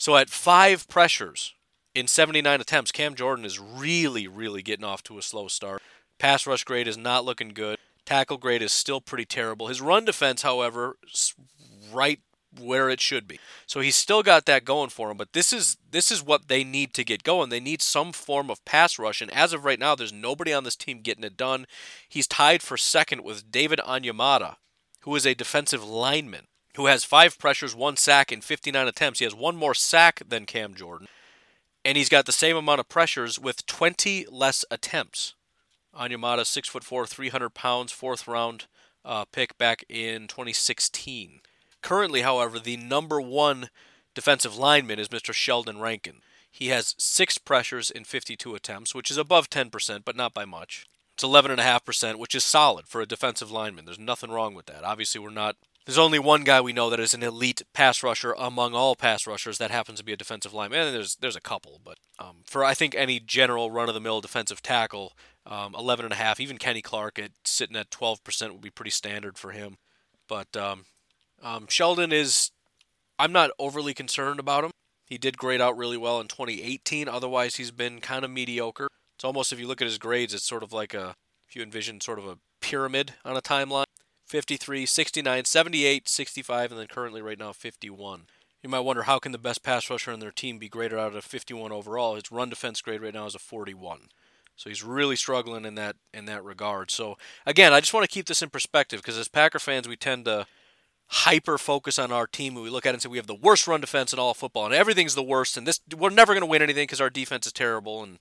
So, at five pressures in 79 attempts, Cam Jordan is really, really getting off to a slow start. Pass rush grade is not looking good. Tackle grade is still pretty terrible. His run defense, however, right where it should be. So he's still got that going for him, but this is this is what they need to get going. They need some form of pass rush, and as of right now, there's nobody on this team getting it done. He's tied for second with David Onyemata, who is a defensive lineman who has five pressures, one sack, in 59 attempts. He has one more sack than Cam Jordan, and he's got the same amount of pressures with 20 less attempts. Onyemata, six foot four, 300 pounds, fourth round uh, pick back in 2016. Currently, however, the number one defensive lineman is Mr. Sheldon Rankin. He has six pressures in 52 attempts, which is above 10%, but not by much. It's 11.5%, which is solid for a defensive lineman. There's nothing wrong with that. Obviously, we're not. There's only one guy we know that is an elite pass rusher among all pass rushers that happens to be a defensive lineman. And there's there's a couple, but um, for I think any general run-of-the-mill defensive tackle, um, 11.5, even Kenny Clark at sitting at 12% would be pretty standard for him. But um, um, Sheldon is, I'm not overly concerned about him. He did grade out really well in 2018. Otherwise, he's been kind of mediocre. It's almost, if you look at his grades, it's sort of like a, if you envision sort of a pyramid on a timeline 53, 69, 78, 65, and then currently right now 51. You might wonder how can the best pass rusher on their team be graded out of 51 overall? His run defense grade right now is a 41. So he's really struggling in that in that regard. So again, I just want to keep this in perspective because as Packer fans, we tend to hyper focus on our team and we look at it and say we have the worst run defense in all football and everything's the worst and this we're never going to win anything because our defense is terrible and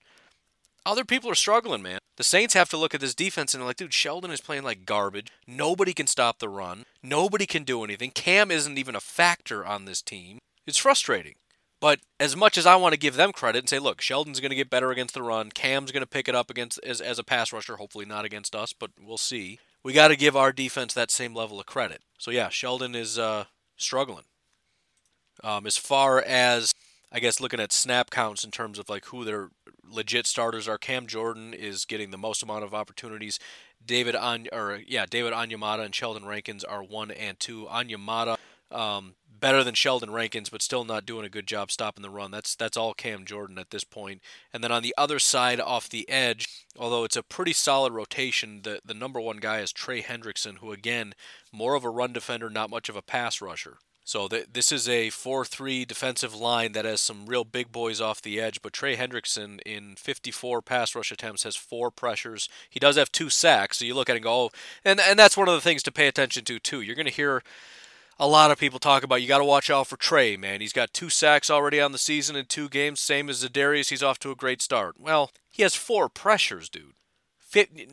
other people are struggling man. The saints have to look at this defense and they're like dude sheldon is playing like garbage. Nobody can stop the run. Nobody can do anything. Cam isn't even a factor on this team. It's frustrating. But as much as I want to give them credit and say, look, Sheldon's going to get better against the run, Cam's going to pick it up against as, as a pass rusher, hopefully not against us, but we'll see. We got to give our defense that same level of credit. So yeah, Sheldon is uh, struggling. Um, as far as I guess looking at snap counts in terms of like who their legit starters are, Cam Jordan is getting the most amount of opportunities. David on or yeah, David Onyemata and Sheldon Rankins are one and two. Onyemata um, better than Sheldon Rankins, but still not doing a good job stopping the run. That's that's all Cam Jordan at this point. And then on the other side, off the edge, although it's a pretty solid rotation, the the number one guy is Trey Hendrickson, who again more of a run defender, not much of a pass rusher. So th- this is a 4-3 defensive line that has some real big boys off the edge. But Trey Hendrickson in 54 pass rush attempts has four pressures. He does have two sacks. So you look at it and go, oh, and and that's one of the things to pay attention to too. You're going to hear a lot of people talk about you got to watch out for Trey, man. He's got two sacks already on the season in two games, same as Za'Darius. He's off to a great start. Well, he has four pressures, dude.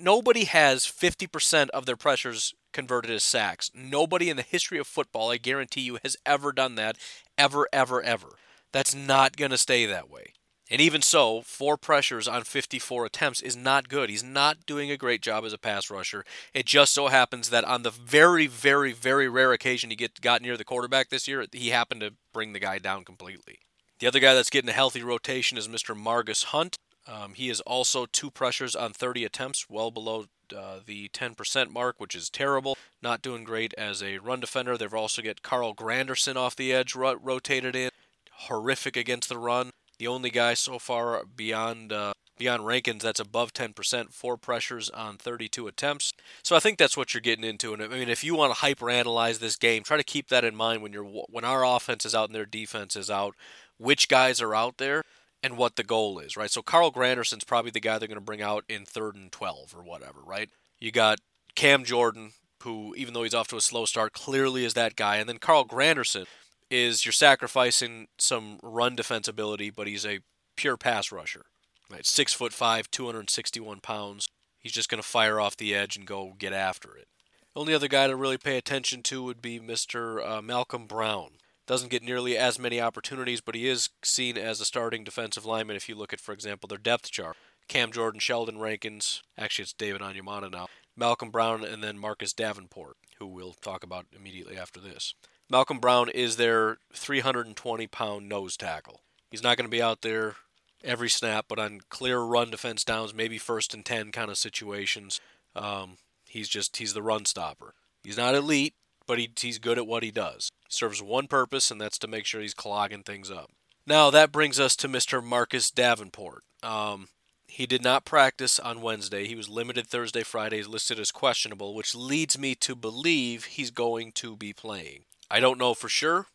Nobody has 50% of their pressures converted as sacks. Nobody in the history of football, I guarantee you, has ever done that. Ever, ever, ever. That's not going to stay that way. And even so, four pressures on 54 attempts is not good. He's not doing a great job as a pass rusher. It just so happens that on the very, very, very rare occasion he get got near the quarterback this year, he happened to bring the guy down completely. The other guy that's getting a healthy rotation is Mr. Margus Hunt. Um, he is also two pressures on 30 attempts, well below uh, the 10% mark, which is terrible. Not doing great as a run defender. They've also got Carl Granderson off the edge, ro- rotated in. Horrific against the run. The only guy so far beyond uh, beyond Rankins that's above 10%, four pressures on 32 attempts. So I think that's what you're getting into. And I mean, if you want to hyper analyze this game, try to keep that in mind when you're when our offense is out and their defense is out. Which guys are out there? And what the goal is, right? So Carl Granderson's probably the guy they're going to bring out in third and 12 or whatever, right? You got Cam Jordan, who, even though he's off to a slow start, clearly is that guy. And then Carl Granderson is you're sacrificing some run defensibility, but he's a pure pass rusher, right? Six foot five, 261 pounds. He's just going to fire off the edge and go get after it. Only other guy to really pay attention to would be Mr. Uh, Malcolm Brown. Doesn't get nearly as many opportunities, but he is seen as a starting defensive lineman if you look at, for example, their depth chart. Cam Jordan, Sheldon Rankins, actually it's David Onyemata now, Malcolm Brown, and then Marcus Davenport, who we'll talk about immediately after this. Malcolm Brown is their 320 pound nose tackle. He's not going to be out there every snap, but on clear run defense downs, maybe first and 10 kind of situations, um, he's just, he's the run stopper. He's not elite, but he, he's good at what he does. Serves one purpose, and that's to make sure he's clogging things up. Now, that brings us to Mr. Marcus Davenport. Um, he did not practice on Wednesday. He was limited Thursday, Friday, listed as questionable, which leads me to believe he's going to be playing. I don't know for sure,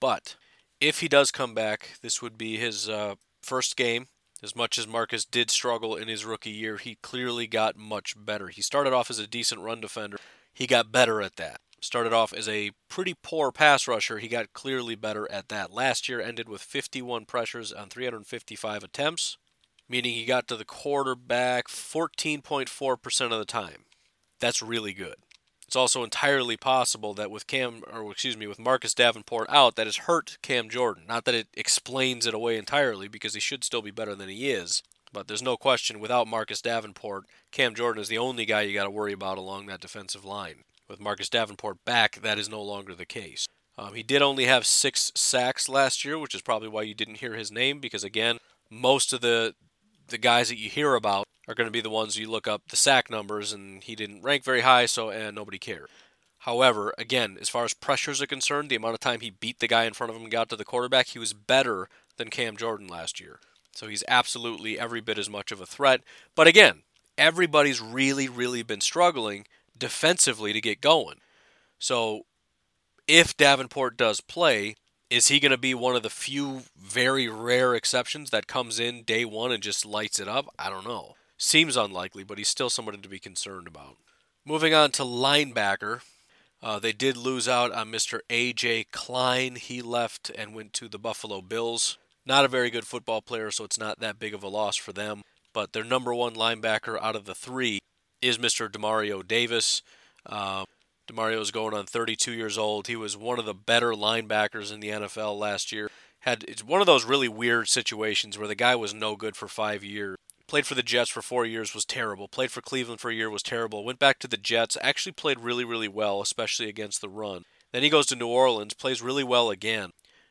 but if he does come back, this would be his uh, first game. As much as Marcus did struggle in his rookie year, he clearly got much better. He started off as a decent run defender. He got better at that started off as a pretty poor pass rusher. He got clearly better at that. Last year ended with 51 pressures on 355 attempts, meaning he got to the quarterback 14.4% of the time. That's really good. It's also entirely possible that with Cam, or excuse me, with Marcus Davenport out, that has hurt Cam Jordan. Not that it explains it away entirely, because he should still be better than he is. But there's no question, without Marcus Davenport, Cam Jordan is the only guy you got to worry about along that defensive line. With Marcus Davenport back, that is no longer the case. Um, he did only have six sacks last year, which is probably why you didn't hear his name, because again, most of the the guys that you hear about are going to be the ones you look up the sack numbers, and he didn't rank very high, so and nobody cared. However, again, as far as pressures are concerned, the amount of time he beat the guy in front of him and got to the quarterback, he was better than Cam Jordan last year. So he's absolutely every bit as much of a threat. But again, everybody's really, really been struggling defensively to get going. So if Davenport does play, is he going to be one of the few very rare exceptions that comes in day one and just lights it up? I don't know. Seems unlikely, but he's still someone to be concerned about. Moving on to linebacker, uh, they did lose out on Mr. A.J. Klein. He left and went to the Buffalo Bills. Not a very good football player, so it's not that big of a loss for them. But their number one linebacker out of the three is Mr. Demario Davis. Uh, Demario is going on 32 years old. He was one of the better linebackers in the NFL last year. Had it's one of those really weird situations where the guy was no good for five years. Played for the Jets for four years, was terrible. Played for Cleveland for a year, was terrible. Went back to the Jets, actually played really, really well, especially against the run. Then he goes to New Orleans, plays really well again.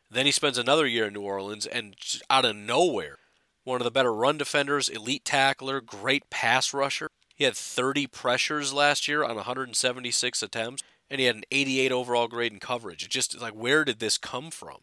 Then he spends another year in New Orleans, and out of nowhere, one of the better run defenders, elite tackler, great pass rusher. He had 30 pressures last year on 176 attempts, and he had an 88 overall grade in coverage. It just like, where did this come from?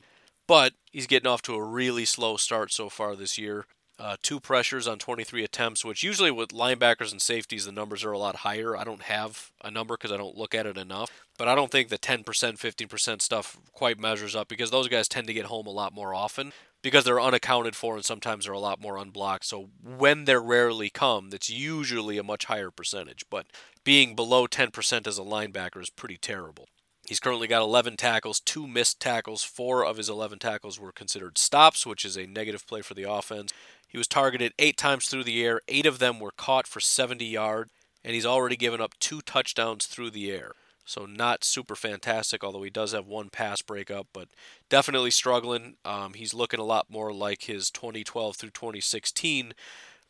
But he's getting off to a really slow start so far this year. uh, two pressures on 23 attempts, which usually with linebackers and safeties, the numbers are a lot higher. I don't have a number because I don't look at it enough. But I don't think the 10%, 15% stuff quite measures up because those guys tend to get home a lot more often because they're unaccounted for and sometimes they're a lot more unblocked. So when they're rarely come, that's usually a much higher percentage. But being below 10% as a linebacker is pretty terrible. He's currently got 11 tackles, two missed tackles. Four of his 11 tackles were considered stops, which is a negative play for the offense. He was targeted eight times through the air. Eight of them were caught for 70 yards, and he's already given up two touchdowns through the air. So not super fantastic, although he does have one pass breakup, but definitely struggling. Um, he's looking a lot more like his 2012 through 2016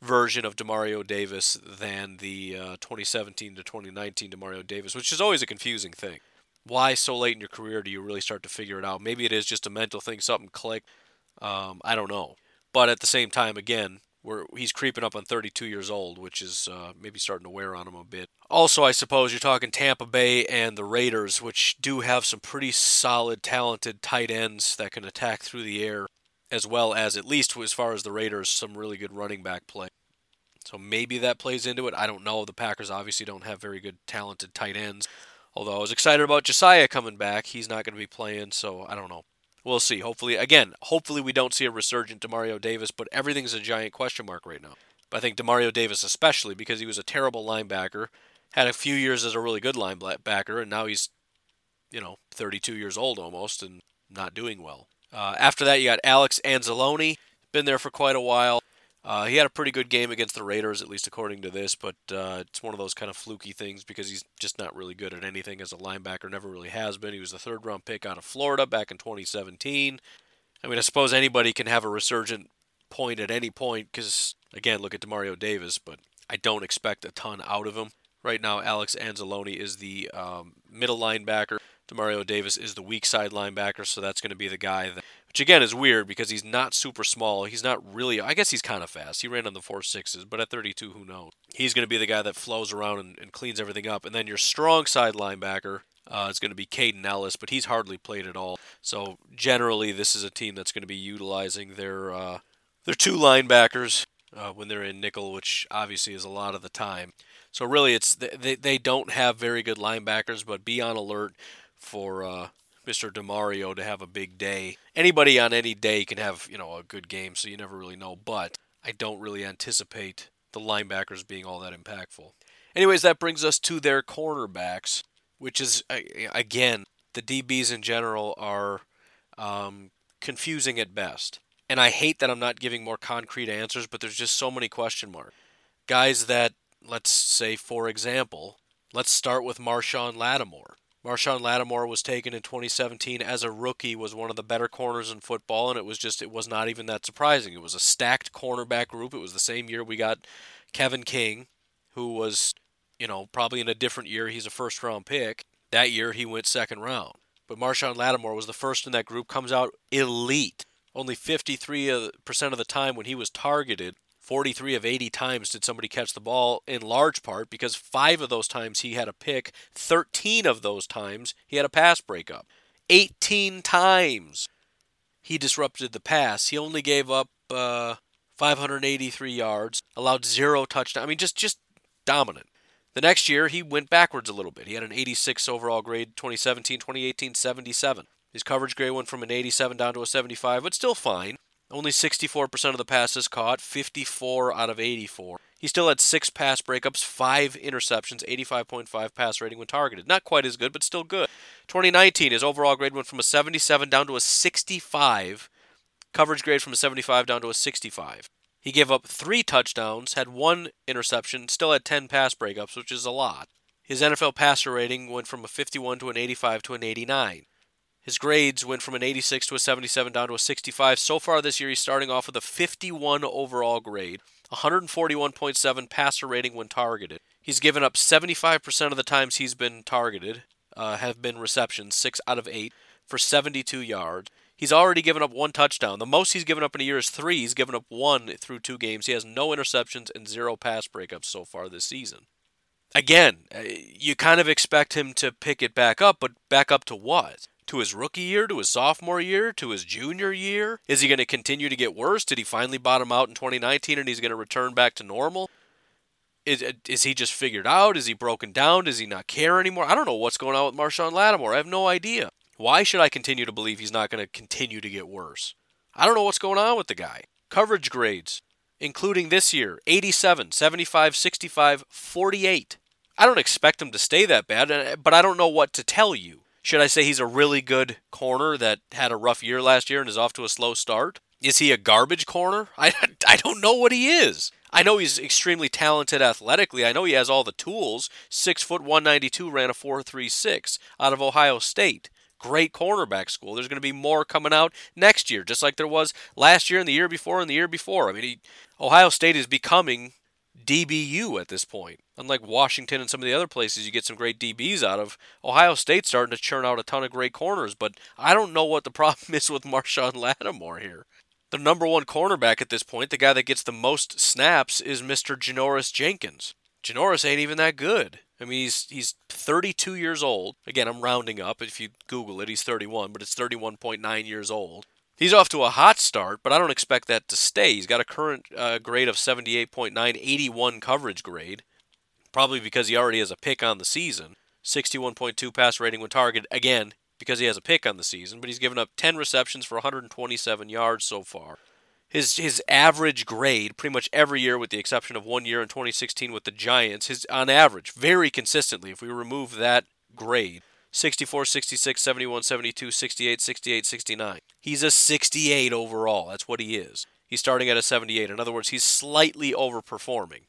version of Demario Davis than the uh, 2017 to 2019 Demario Davis, which is always a confusing thing why so late in your career do you really start to figure it out? Maybe it is just a mental thing, something clicked. Um, I don't know. But at the same time, again, we're, he's creeping up on 32 years old, which is uh, maybe starting to wear on him a bit. Also, I suppose you're talking Tampa Bay and the Raiders, which do have some pretty solid, talented tight ends that can attack through the air, as well as, at least as far as the Raiders, some really good running back play. So maybe that plays into it. I don't know. The Packers obviously don't have very good, talented tight ends. Although I was excited about Josiah coming back, he's not going to be playing, so I don't know. We'll see. Hopefully, again, hopefully we don't see a resurgent Demario Davis, but everything's a giant question mark right now. But I think Demario Davis especially because he was a terrible linebacker, had a few years as a really good linebacker, and now he's, you know, 32 years old almost and not doing well. Uh, after that, you got Alex Anzalone, been there for quite a while. Uh, he had a pretty good game against the Raiders, at least according to this, but uh, it's one of those kind of fluky things because he's just not really good at anything as a linebacker, never really has been. He was the third round pick out of Florida back in 2017. I mean, I suppose anybody can have a resurgent point at any point because, again, look at Demario Davis, but I don't expect a ton out of him. Right now, Alex Anzalone is the um, middle linebacker. Demario Davis is the weak side linebacker, so that's going to be the guy that which again is weird because he's not super small. He's not really. I guess he's kind of fast. He ran on the four sixes, but at 32, who knows? He's going to be the guy that flows around and, and, cleans everything up. And then your strong side linebacker uh, is going to be Kaden Elliss, but he's hardly played at all. So generally, this is a team that's going to be utilizing their uh, their two linebackers uh, when they're in nickel, which obviously is a lot of the time. So really, it's they they don't have very good linebackers, but be on alert for uh, Mr. Demario to have a big day. Anybody on any day can have, you know, a good game, so you never really know, but I don't really anticipate the linebackers being all that impactful. Anyways, that brings us to their cornerbacks, which is, again, the DBs in general are um, confusing at best. And I hate that I'm not giving more concrete answers, but there's just so many question marks. Guys that, let's say, for example, let's start with Marshon Lattimore. Marshon Lattimore was taken in 2017 as a rookie, was one of the better corners in football, and it was just it was not even that surprising. It was a stacked cornerback group. It was the same year we got Kevin King, who was, you know, probably in a different year. He's a first round pick. That year he went second round. But Marshon Lattimore was the first in that group, comes out elite. Only 53% of the time when he was targeted, 43 of 80 times did somebody catch the ball, in large part because five of those times he had a pick, 13 of those times he had a pass breakup. 18 times he disrupted the pass. He only gave up uh, 583 yards, allowed zero touchdowns. I mean, just just dominant. The next year, he went backwards a little bit. He had an 86 overall grade, 2017, 2018, 77. His coverage grade went from an 87 down to a 75, but still fine. Only 64% of the passes caught, 54 out of 84. He still had six pass breakups, five interceptions, 85.5 pass rating when targeted. Not quite as good, but still good. 2019, his overall grade went from a 77 down to a 65. Coverage grade from a 75 down to a 65. He gave up three touchdowns, had one interception, still had 10 pass breakups, which is a lot. His NFL passer rating went from a 51 to an 85 to an 89. His grades went from an 86 to a 77 down to a 65. So far this year, he's starting off with a 51 overall grade, 141.7 passer rating when targeted. He's given up 75% of the times he's been targeted, uh, have been receptions, 6 out of 8, for 72 yards. He's already given up one touchdown. The most he's given up in a year is three. He's given up one through two games. He has no interceptions and zero pass breakups so far this season. Again, uh, you kind of expect him to pick it back up, but back up to what? To his rookie year, to his sophomore year, to his junior year? Is he going to continue to get worse? Did he finally bottom out in 2019 and he's going to return back to normal? Is, is he just figured out? Is he broken down? Does he not care anymore? I don't know what's going on with Marshon Lattimore. I have no idea. Why should I continue to believe he's not going to continue to get worse? I don't know what's going on with the guy. Coverage grades, including this year 87, 75, 65, 48. I don't expect him to stay that bad, but I don't know what to tell you. Should I say he's a really good corner that had a rough year last year and is off to a slow start? Is he a garbage corner? <laughs> I, I don't know what he is. I know he's extremely talented athletically. I know he has all the tools. Six foot one ninety two ran a four three six out of Ohio State. Great cornerback school. There's going to be more coming out next year, just like there was last year and the year before and the year before. I mean, he, Ohio State is becoming DBU at this point. Unlike Washington and some of the other places you get some great DBs out of, Ohio State's starting to churn out a ton of great corners, but I don't know what the <laughs> problem is with Marshon Lattimore here. The number one cornerback at this point, the guy that gets the most snaps, is Mr. Janoris Jenkins. Janoris ain't even that good. I mean, he's he's 32 years old. Again, I'm rounding up. If you Google it, he's 31, but it's 31.9 years old. He's off to a hot start, but I don't expect that to stay. He's got a current uh, grade of 78.9, 81 coverage grade, probably because he already has a pick on the season. 61.2 pass rating when targeted, again, because he has a pick on the season, but he's given up 10 receptions for 127 yards so far. His his average grade pretty much every year with the exception of one year in 2016 with the Giants, his on average very consistently if we remove that grade, 64, 66, 71, 72, 68, 68, 69. He's a 68 overall. That's what he is. He's starting at a 78. In other words, he's slightly overperforming.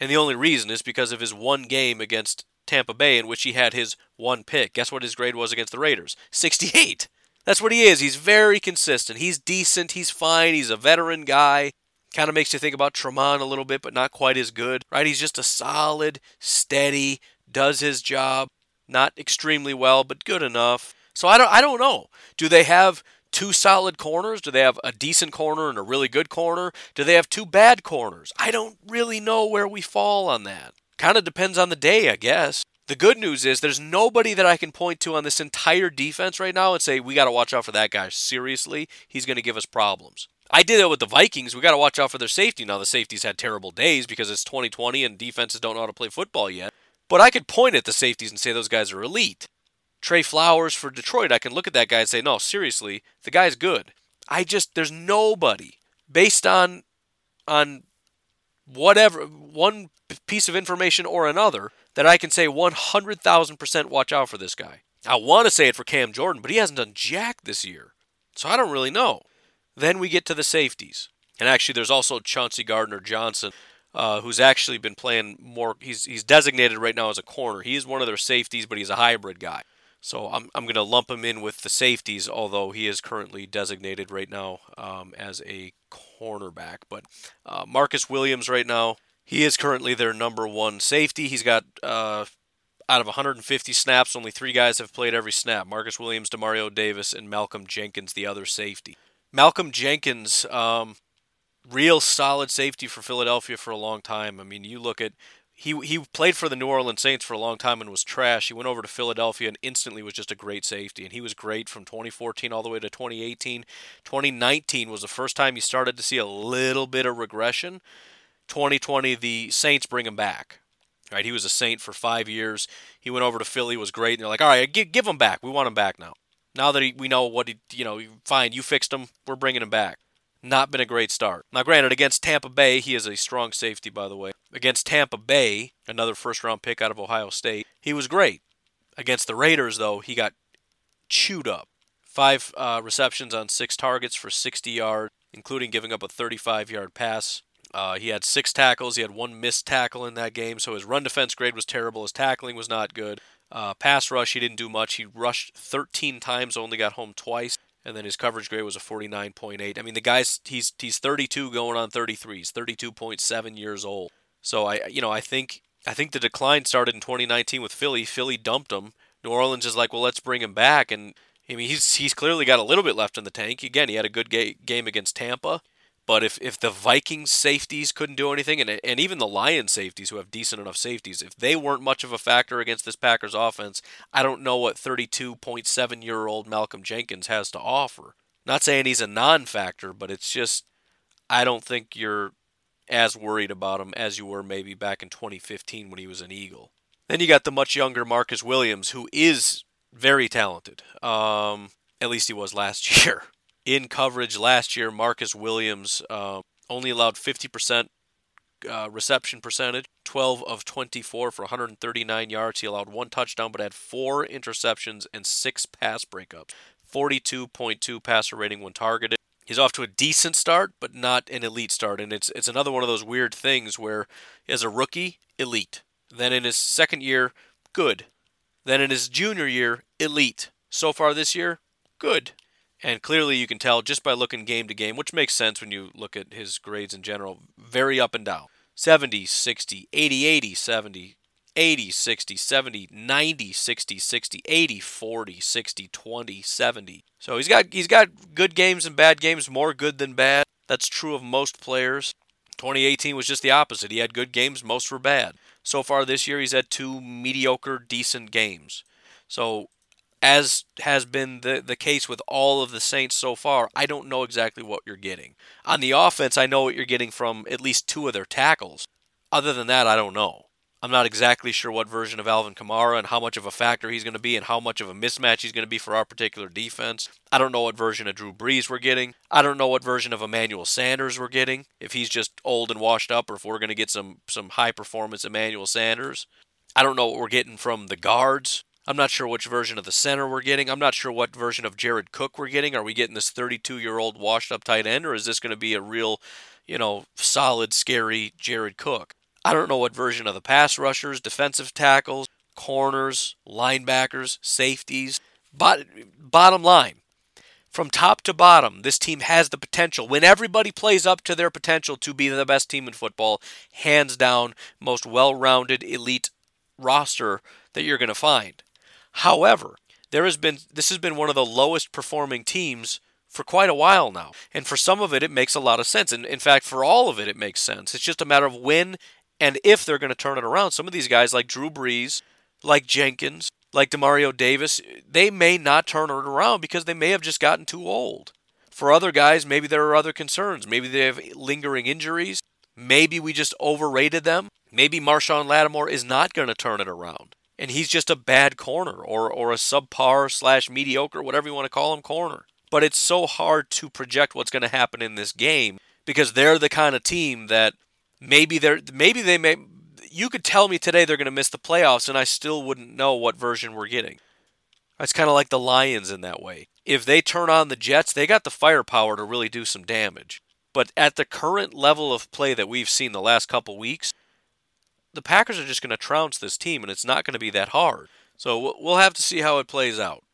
And the only reason is because of his one game against Tampa Bay in which he had his one pick. Guess what his grade was against the Raiders? 68. That's what he is. He's very consistent. He's decent. He's fine. He's a veteran guy. Kind of makes you think about Tramon a little bit, but not quite as good, right? He's just a solid, steady, does his job, not extremely well, but good enough. So I don't I don't know. Do they have two solid corners? Do they have a decent corner and a really good corner? Do they have two bad corners? I don't really know where we fall on that. Kind of depends on the day, I guess. The good news is there's nobody that I can point to on this entire defense right now and say we got to watch out for that guy. Seriously, he's going to give us problems. I did it with the Vikings. We got to watch out for their safety. Now the safeties had terrible days because it's 2020 and defenses don't know how to play football yet. But I could point at the safeties and say those guys are elite. Trey Flowers for Detroit, I can look at that guy and say, no, seriously, the guy's good. I just there's nobody based on on whatever one piece of information or another that I can say 100,000% watch out for this guy. I want to say it for Cam Jordan, but he hasn't done jack this year. So I don't really know. Then we get to the safeties. And actually, there's also Chauncey Gardner Johnson, uh, who's actually been playing more. He's he's designated right now as a corner. He is one of their safeties, but he's a hybrid guy. So I'm I'm going to lump him in with the safeties, although he is currently designated right now um, as a cornerback. But uh, Marcus Williams right now, he is currently their number one safety. He's got uh, out of 150 snaps, only three guys have played every snap: Marcus Williams, Demario Davis, and Malcolm Jenkins, the other safety. Malcolm Jenkins, um, real solid safety for Philadelphia for a long time. I mean, you look at he he played for the New Orleans Saints for a long time and was trash. He went over to Philadelphia and instantly was just a great safety. And he was great from 2014 all the way to 2018. 2019 was the first time you started to see a little bit of regression. 2020, the Saints bring him back. Right, he was a Saint for five years. He went over to Philly, was great, and they're like, "All right, give, give him back. We want him back now. Now that he, we know what he, you know, fine, you fixed him. We're bringing him back." Not been a great start. Now, granted, against Tampa Bay, he is a strong safety, by the way. Against Tampa Bay, another first round pick out of Ohio State, he was great. Against the Raiders, though, he got chewed up. Five uh, receptions on six targets for 60 yards, including giving up a 35 yard pass. Uh, he had six tackles. He had one missed tackle in that game, so his run defense grade was terrible. His tackling was not good. Uh, pass rush, he didn't do much. He rushed 13 times, only got home twice and then his coverage grade was a 49.8. I mean, the guy's he's he's 32 going on 33. He's 32.7 years old. So I you know, I think I think the decline started in 2019 with Philly. Philly dumped him. New Orleans is like, "Well, let's bring him back." And I mean, he's he's clearly got a little bit left in the tank. Again, he had a good ga- game against Tampa, But if, if the Vikings safeties couldn't do anything, and, and even the Lions safeties who have decent enough safeties, if they weren't much of a factor against this Packers offense, I don't know what 32.7 year old Malcolm Jenkins has to offer. Not saying he's a non factor, but it's just, I don't think you're as worried about him as you were maybe back in 2015 when he was an Eagle. Then you got the much younger Marcus Williams, who is very talented. Um, at least he was last <laughs> year in coverage last year, Marcus Williams uh, only allowed 50% uh, reception percentage, 12 of 24 for 139 yards. He allowed one touchdown, but had four interceptions and six pass breakups. 42.2 passer rating when targeted. He's off to a decent start, but not an elite start. And it's it's another one of those weird things where, as a rookie, elite. Then in his second year, good. Then in his junior year, elite. So far this year, good. And clearly, you can tell just by looking game to game, which makes sense when you look at his grades in general, very up and down 70, 60, 80, 80, 70, 80, 60, 70, 90, 60, 60, 80, 40, 60, 20, 70. So he's got he's got good games and bad games, more good than bad. That's true of most players. 2018 was just the opposite. He had good games, most were bad. So far this year he's had two mediocre decent games. So as has been the, the case with all of the Saints so far, I don't know exactly what you're getting. On the offense, I know what you're getting from at least two of their tackles. Other than that, I don't know. I'm not exactly sure what version of Alvin Kamara and how much of a factor he's going to be and how much of a mismatch he's going to be for our particular defense. I don't know what version of Drew Brees we're getting. I don't know what version of Emmanuel Sanders we're getting. If he's just old and washed up or if we're going to get some some high performance Emmanuel Sanders. I don't know what we're getting from the guards. I'm not sure which version of the center we're getting. I'm not sure what version of Jared Cook we're getting. Are we getting this 32 year old washed up tight end, or is this going to be a real, you know, solid, scary Jared Cook? I don't know what version of the pass rushers, defensive tackles, corners, linebackers, safeties. But bottom line, from top to bottom, this team has the potential, when everybody plays up to their potential, to be the best team in football, hands down, most well rounded, elite roster that you're going to find. However, there has been this has been one of the lowest performing teams for quite a while now. And for some of it, it makes a lot of sense. And in fact, for all of it, it makes sense. It's just a matter of when and if they're going to turn it around. Some of these guys, like Drew Brees, like Jenkins, like Demario Davis, they may not turn it around because they may have just gotten too old. For other guys, maybe there are other concerns. Maybe they have lingering injuries. Maybe we just overrated them. Maybe Marshon Lattimore is not going to turn it around and he's just a bad corner or, or a subpar slash mediocre, whatever you want to call him, corner. But it's so hard to project what's going to happen in this game because they're the kind of team that maybe they're maybe they may you could tell me today they're going to miss the playoffs and I still wouldn't know what version we're getting. It's kind of like the Lions in that way. If they turn on the Jets, they got the firepower to really do some damage. But at the current level of play that we've seen the last couple weeks, the Packers are just going to trounce this team, and it's not going to be that hard. So we'll have to see how it plays out.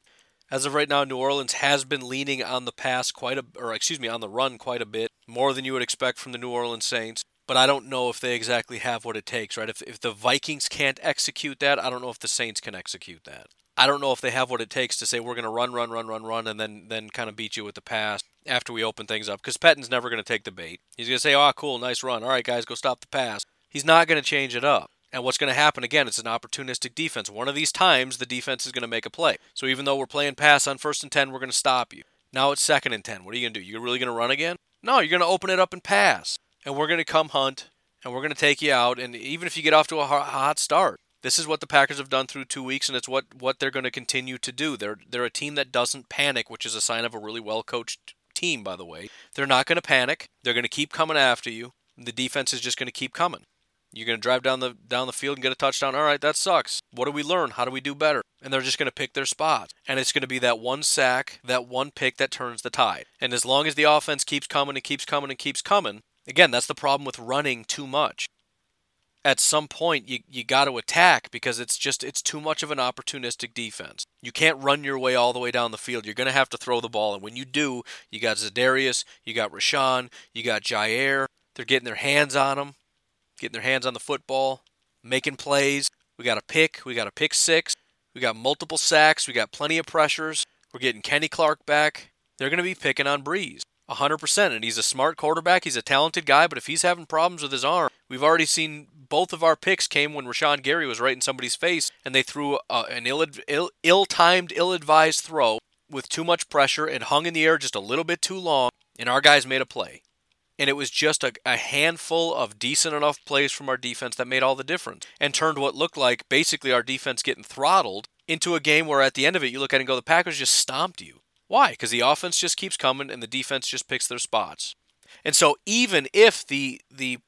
As of right now, New Orleans has been leaning on the pass quite a, or excuse me, on the run quite a bit, more than you would expect from the New Orleans Saints. But I don't know if they exactly have what it takes, right? If, if the Vikings can't execute that, I don't know if the Saints can execute that. I don't know if they have what it takes to say we're going to run, run, run, run, run, and then then kind of beat you with the pass after we open things up. Because Pettine's never going to take the bait. He's going to say, "Oh, cool, nice run. All right, guys, go stop the pass." He's not going to change it up. And what's going to happen again? It's an opportunistic defense. One of these times, the defense is going to make a play. So even though we're playing pass on first and 10, we're going to stop you. Now it's second and 10. What are you going to do? You're really going to run again? No, you're going to open it up and pass. And we're going to come hunt, and we're going to take you out. And even if you get off to a hot start, this is what the Packers have done through two weeks, and it's what, what they're going to continue to do. They're, they're a team that doesn't panic, which is a sign of a really well coached team, by the way. They're not going to panic. They're going to keep coming after you. The defense is just going to keep coming. You're going to drive down the down the field and get a touchdown. All right, that sucks. What do we learn? How do we do better? And they're just going to pick their spots. And it's going to be that one sack, that one pick that turns the tide. And as long as the offense keeps coming and keeps coming and keeps coming, again, that's the problem with running too much. At some point you you got to attack because it's just it's too much of an opportunistic defense. You can't run your way all the way down the field. You're going to have to throw the ball and when you do, you got Za'Darius, you got Rashan, you got Jair. They're getting their hands on them getting their hands on the football, making plays. We got a pick. We got a pick six. We got multiple sacks. We got plenty of pressures. We're getting Kenny Clark back. They're going to be picking on Brees. 100%. And he's a smart quarterback. He's a talented guy, but if he's having problems with his arm, we've already seen both of our picks came when Rashan Gary was right in somebody's face and they threw uh, an ill, Ill, ill-timed, ill-advised throw with too much pressure and hung in the air just a little bit too long, and our guys made a play. And it was just a, a handful of decent enough plays from our defense that made all the difference and turned what looked like basically our defense getting throttled into a game where at the end of it you look at it and go, the Packers just stomped you. Why? Because the offense just keeps coming and the defense just picks their spots. And so even if the the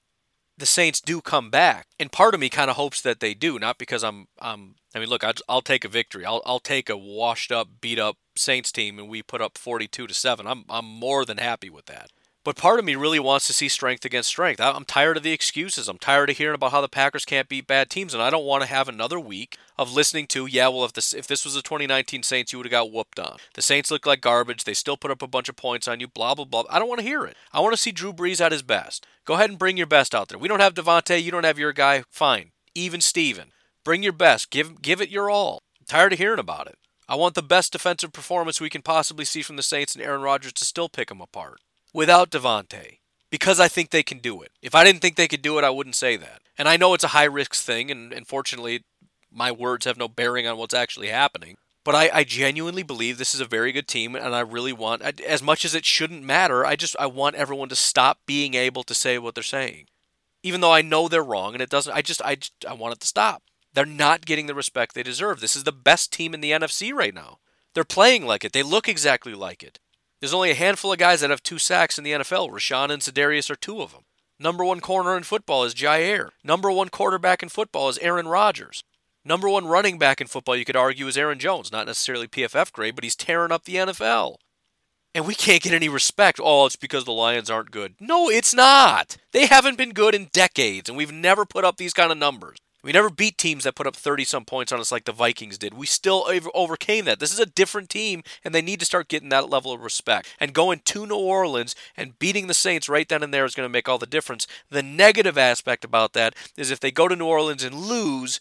the Saints do come back, and part of me kind of hopes that they do, not because I'm I'm I mean, look, I'll, I'll take a victory. I'll I'll take a washed up, beat up Saints team, and we put up 42 to seven. I'm I'm more than happy with that. But part of me really wants to see strength against strength. I'm tired of the excuses. I'm tired of hearing about how the Packers can't beat bad teams, and I don't want to have another week of listening to, yeah, well, if this if this was the 2019 Saints, you would have got whooped on. The Saints look like garbage. They still put up a bunch of points on you. Blah blah blah. I don't want to hear it. I want to see Drew Brees at his best. Go ahead and bring your best out there. We don't have Davante. You don't have your guy. Fine. Even Steven. Bring your best. Give give it your all. I'm tired of hearing about it. I want the best defensive performance we can possibly see from the Saints and Aaron Rodgers to still pick them apart without Davante because I think they can do it. If I didn't think they could do it, I wouldn't say that. And I know it's a high risk thing, and, and fortunately, my words have no bearing on what's actually happening. But I, I genuinely believe this is a very good team, and I really want, as much as it shouldn't matter, I just I want everyone to stop being able to say what they're saying, even though I know they're wrong, and it doesn't. I just I just, I want it to stop. They're not getting the respect they deserve. This is the best team in the NFC right now. They're playing like it. They look exactly like it. There's only a handful of guys that have two sacks in the NFL. Rashan and Za'Darius are two of them. Number one corner in football is Jair. Number one quarterback in football is Aaron Rodgers. Number one running back in football, you could argue, is Aaron Jones. Not necessarily PFF grade, but he's tearing up the NFL. And we can't get any respect. Oh, it's because the Lions aren't good. No, it's not. They haven't been good in decades, and we've never put up these kind of numbers. We never beat teams that put up 30 some points on us like the Vikings did. We still overcame that. This is a different team, and they need to start getting that level of respect. And going to New Orleans and beating the Saints right then and there is going to make all the difference. The negative aspect about that is if they go to New Orleans and lose,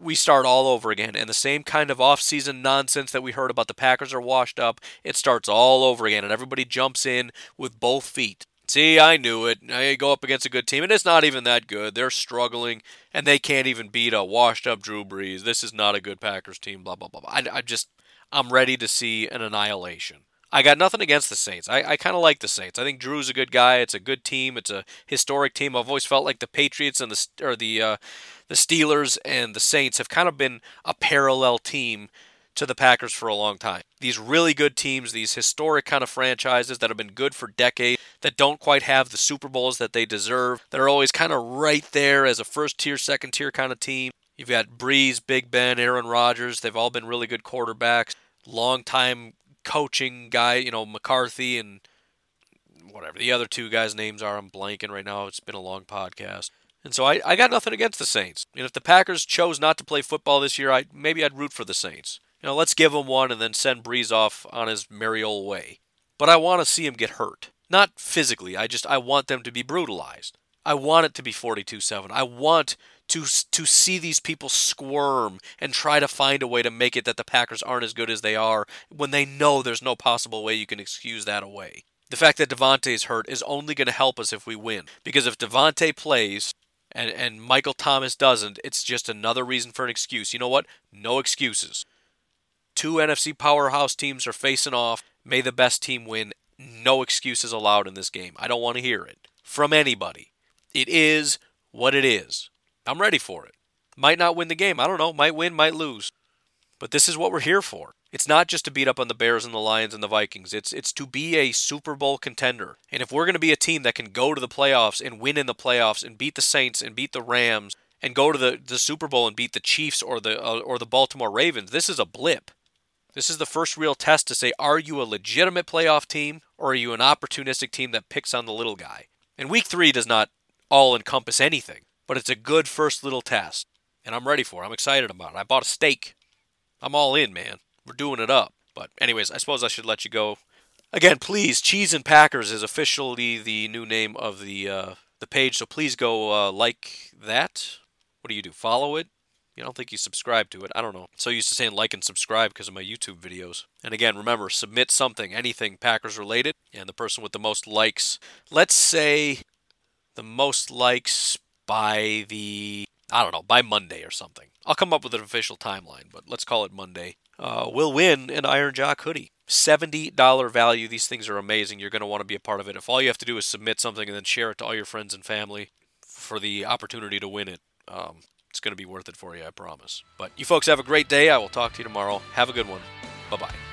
we start all over again. And the same kind of offseason nonsense that we heard about the Packers are washed up, it starts all over again, and everybody jumps in with both feet. See, I knew it. I go up against a good team, and it's not even that good. They're struggling, and they can't even beat a washed-up Drew Brees. This is not a good Packers team. Blah blah blah. I, I just, I'm ready to see an annihilation. I got nothing against the Saints. I, I kind of like the Saints. I think Drew's a good guy. It's a good team. It's a historic team. I've always felt like the Patriots and the or the uh, the Steelers and the Saints have kind of been a parallel team to the Packers for a long time. These really good teams, these historic kind of franchises that have been good for decades, that don't quite have the Super Bowls that they deserve, that are always kind of right there as a first tier, second tier kind of team. You've got Brees, Big Ben, Aaron Rodgers. They've all been really good quarterbacks. Long time coaching guy, you know, McCarthy and whatever the other two guys' names are. I'm blanking right now. It's been a long podcast. And so I, I got nothing against the Saints. And if the Packers chose not to play football this year, I maybe I'd root for the Saints. You know, let's give him one and then send Brees off on his merry old way. But I want to see him get hurt. Not physically. I just I want them to be brutalized. I want it to be 42-7. I want to to see these people squirm and try to find a way to make it that the Packers aren't as good as they are when they know there's no possible way you can excuse that away. The fact that Davante is hurt is only going to help us if we win. Because if Davante plays and, and Michael Thomas doesn't, it's just another reason for an excuse. You know what? No excuses. Two NFC powerhouse teams are facing off. May the best team win. No excuses allowed in this game. I don't want to hear it from anybody. It is what it is. I'm ready for it. Might not win the game. I don't know. Might win, might lose. But this is what we're here for. It's not just to beat up on the Bears and the Lions and the Vikings. It's it's to be a Super Bowl contender. And if we're going to be a team that can go to the playoffs and win in the playoffs and beat the Saints and beat the Rams and go to the, the Super Bowl and beat the Chiefs or the uh, or the Baltimore Ravens, this is a blip. This is the first real test to say are you a legitimate playoff team or are you an opportunistic team that picks on the little guy? And week three does not all encompass anything, but it's a good first little test. And I'm ready for it. I'm excited about it. I bought a steak. I'm all in, man. We're doing it up. But, anyways, I suppose I should let you go. Again, please, Cheese and Packers is officially the new name of the uh, the page, so please go uh, like that. What do you do? Follow it? You don't think you subscribe to it. I don't know. So used to saying like and subscribe because of my YouTube videos. And again, remember, submit something, anything Packers related, and the person with the most likes. Let's say the most likes by the I don't know, by Monday or something. I'll come up with an official timeline, but let's call it Monday. Uh, we'll win an Iron Jock hoodie. $70 value. These things are amazing. You're going to want to be a part of it. If all you have to do is submit something and then share it to all your friends and family for the opportunity to win it, um, it's going to be worth it for you, I promise. But you folks have a great day. I will talk to you tomorrow. Have a good one. Bye bye.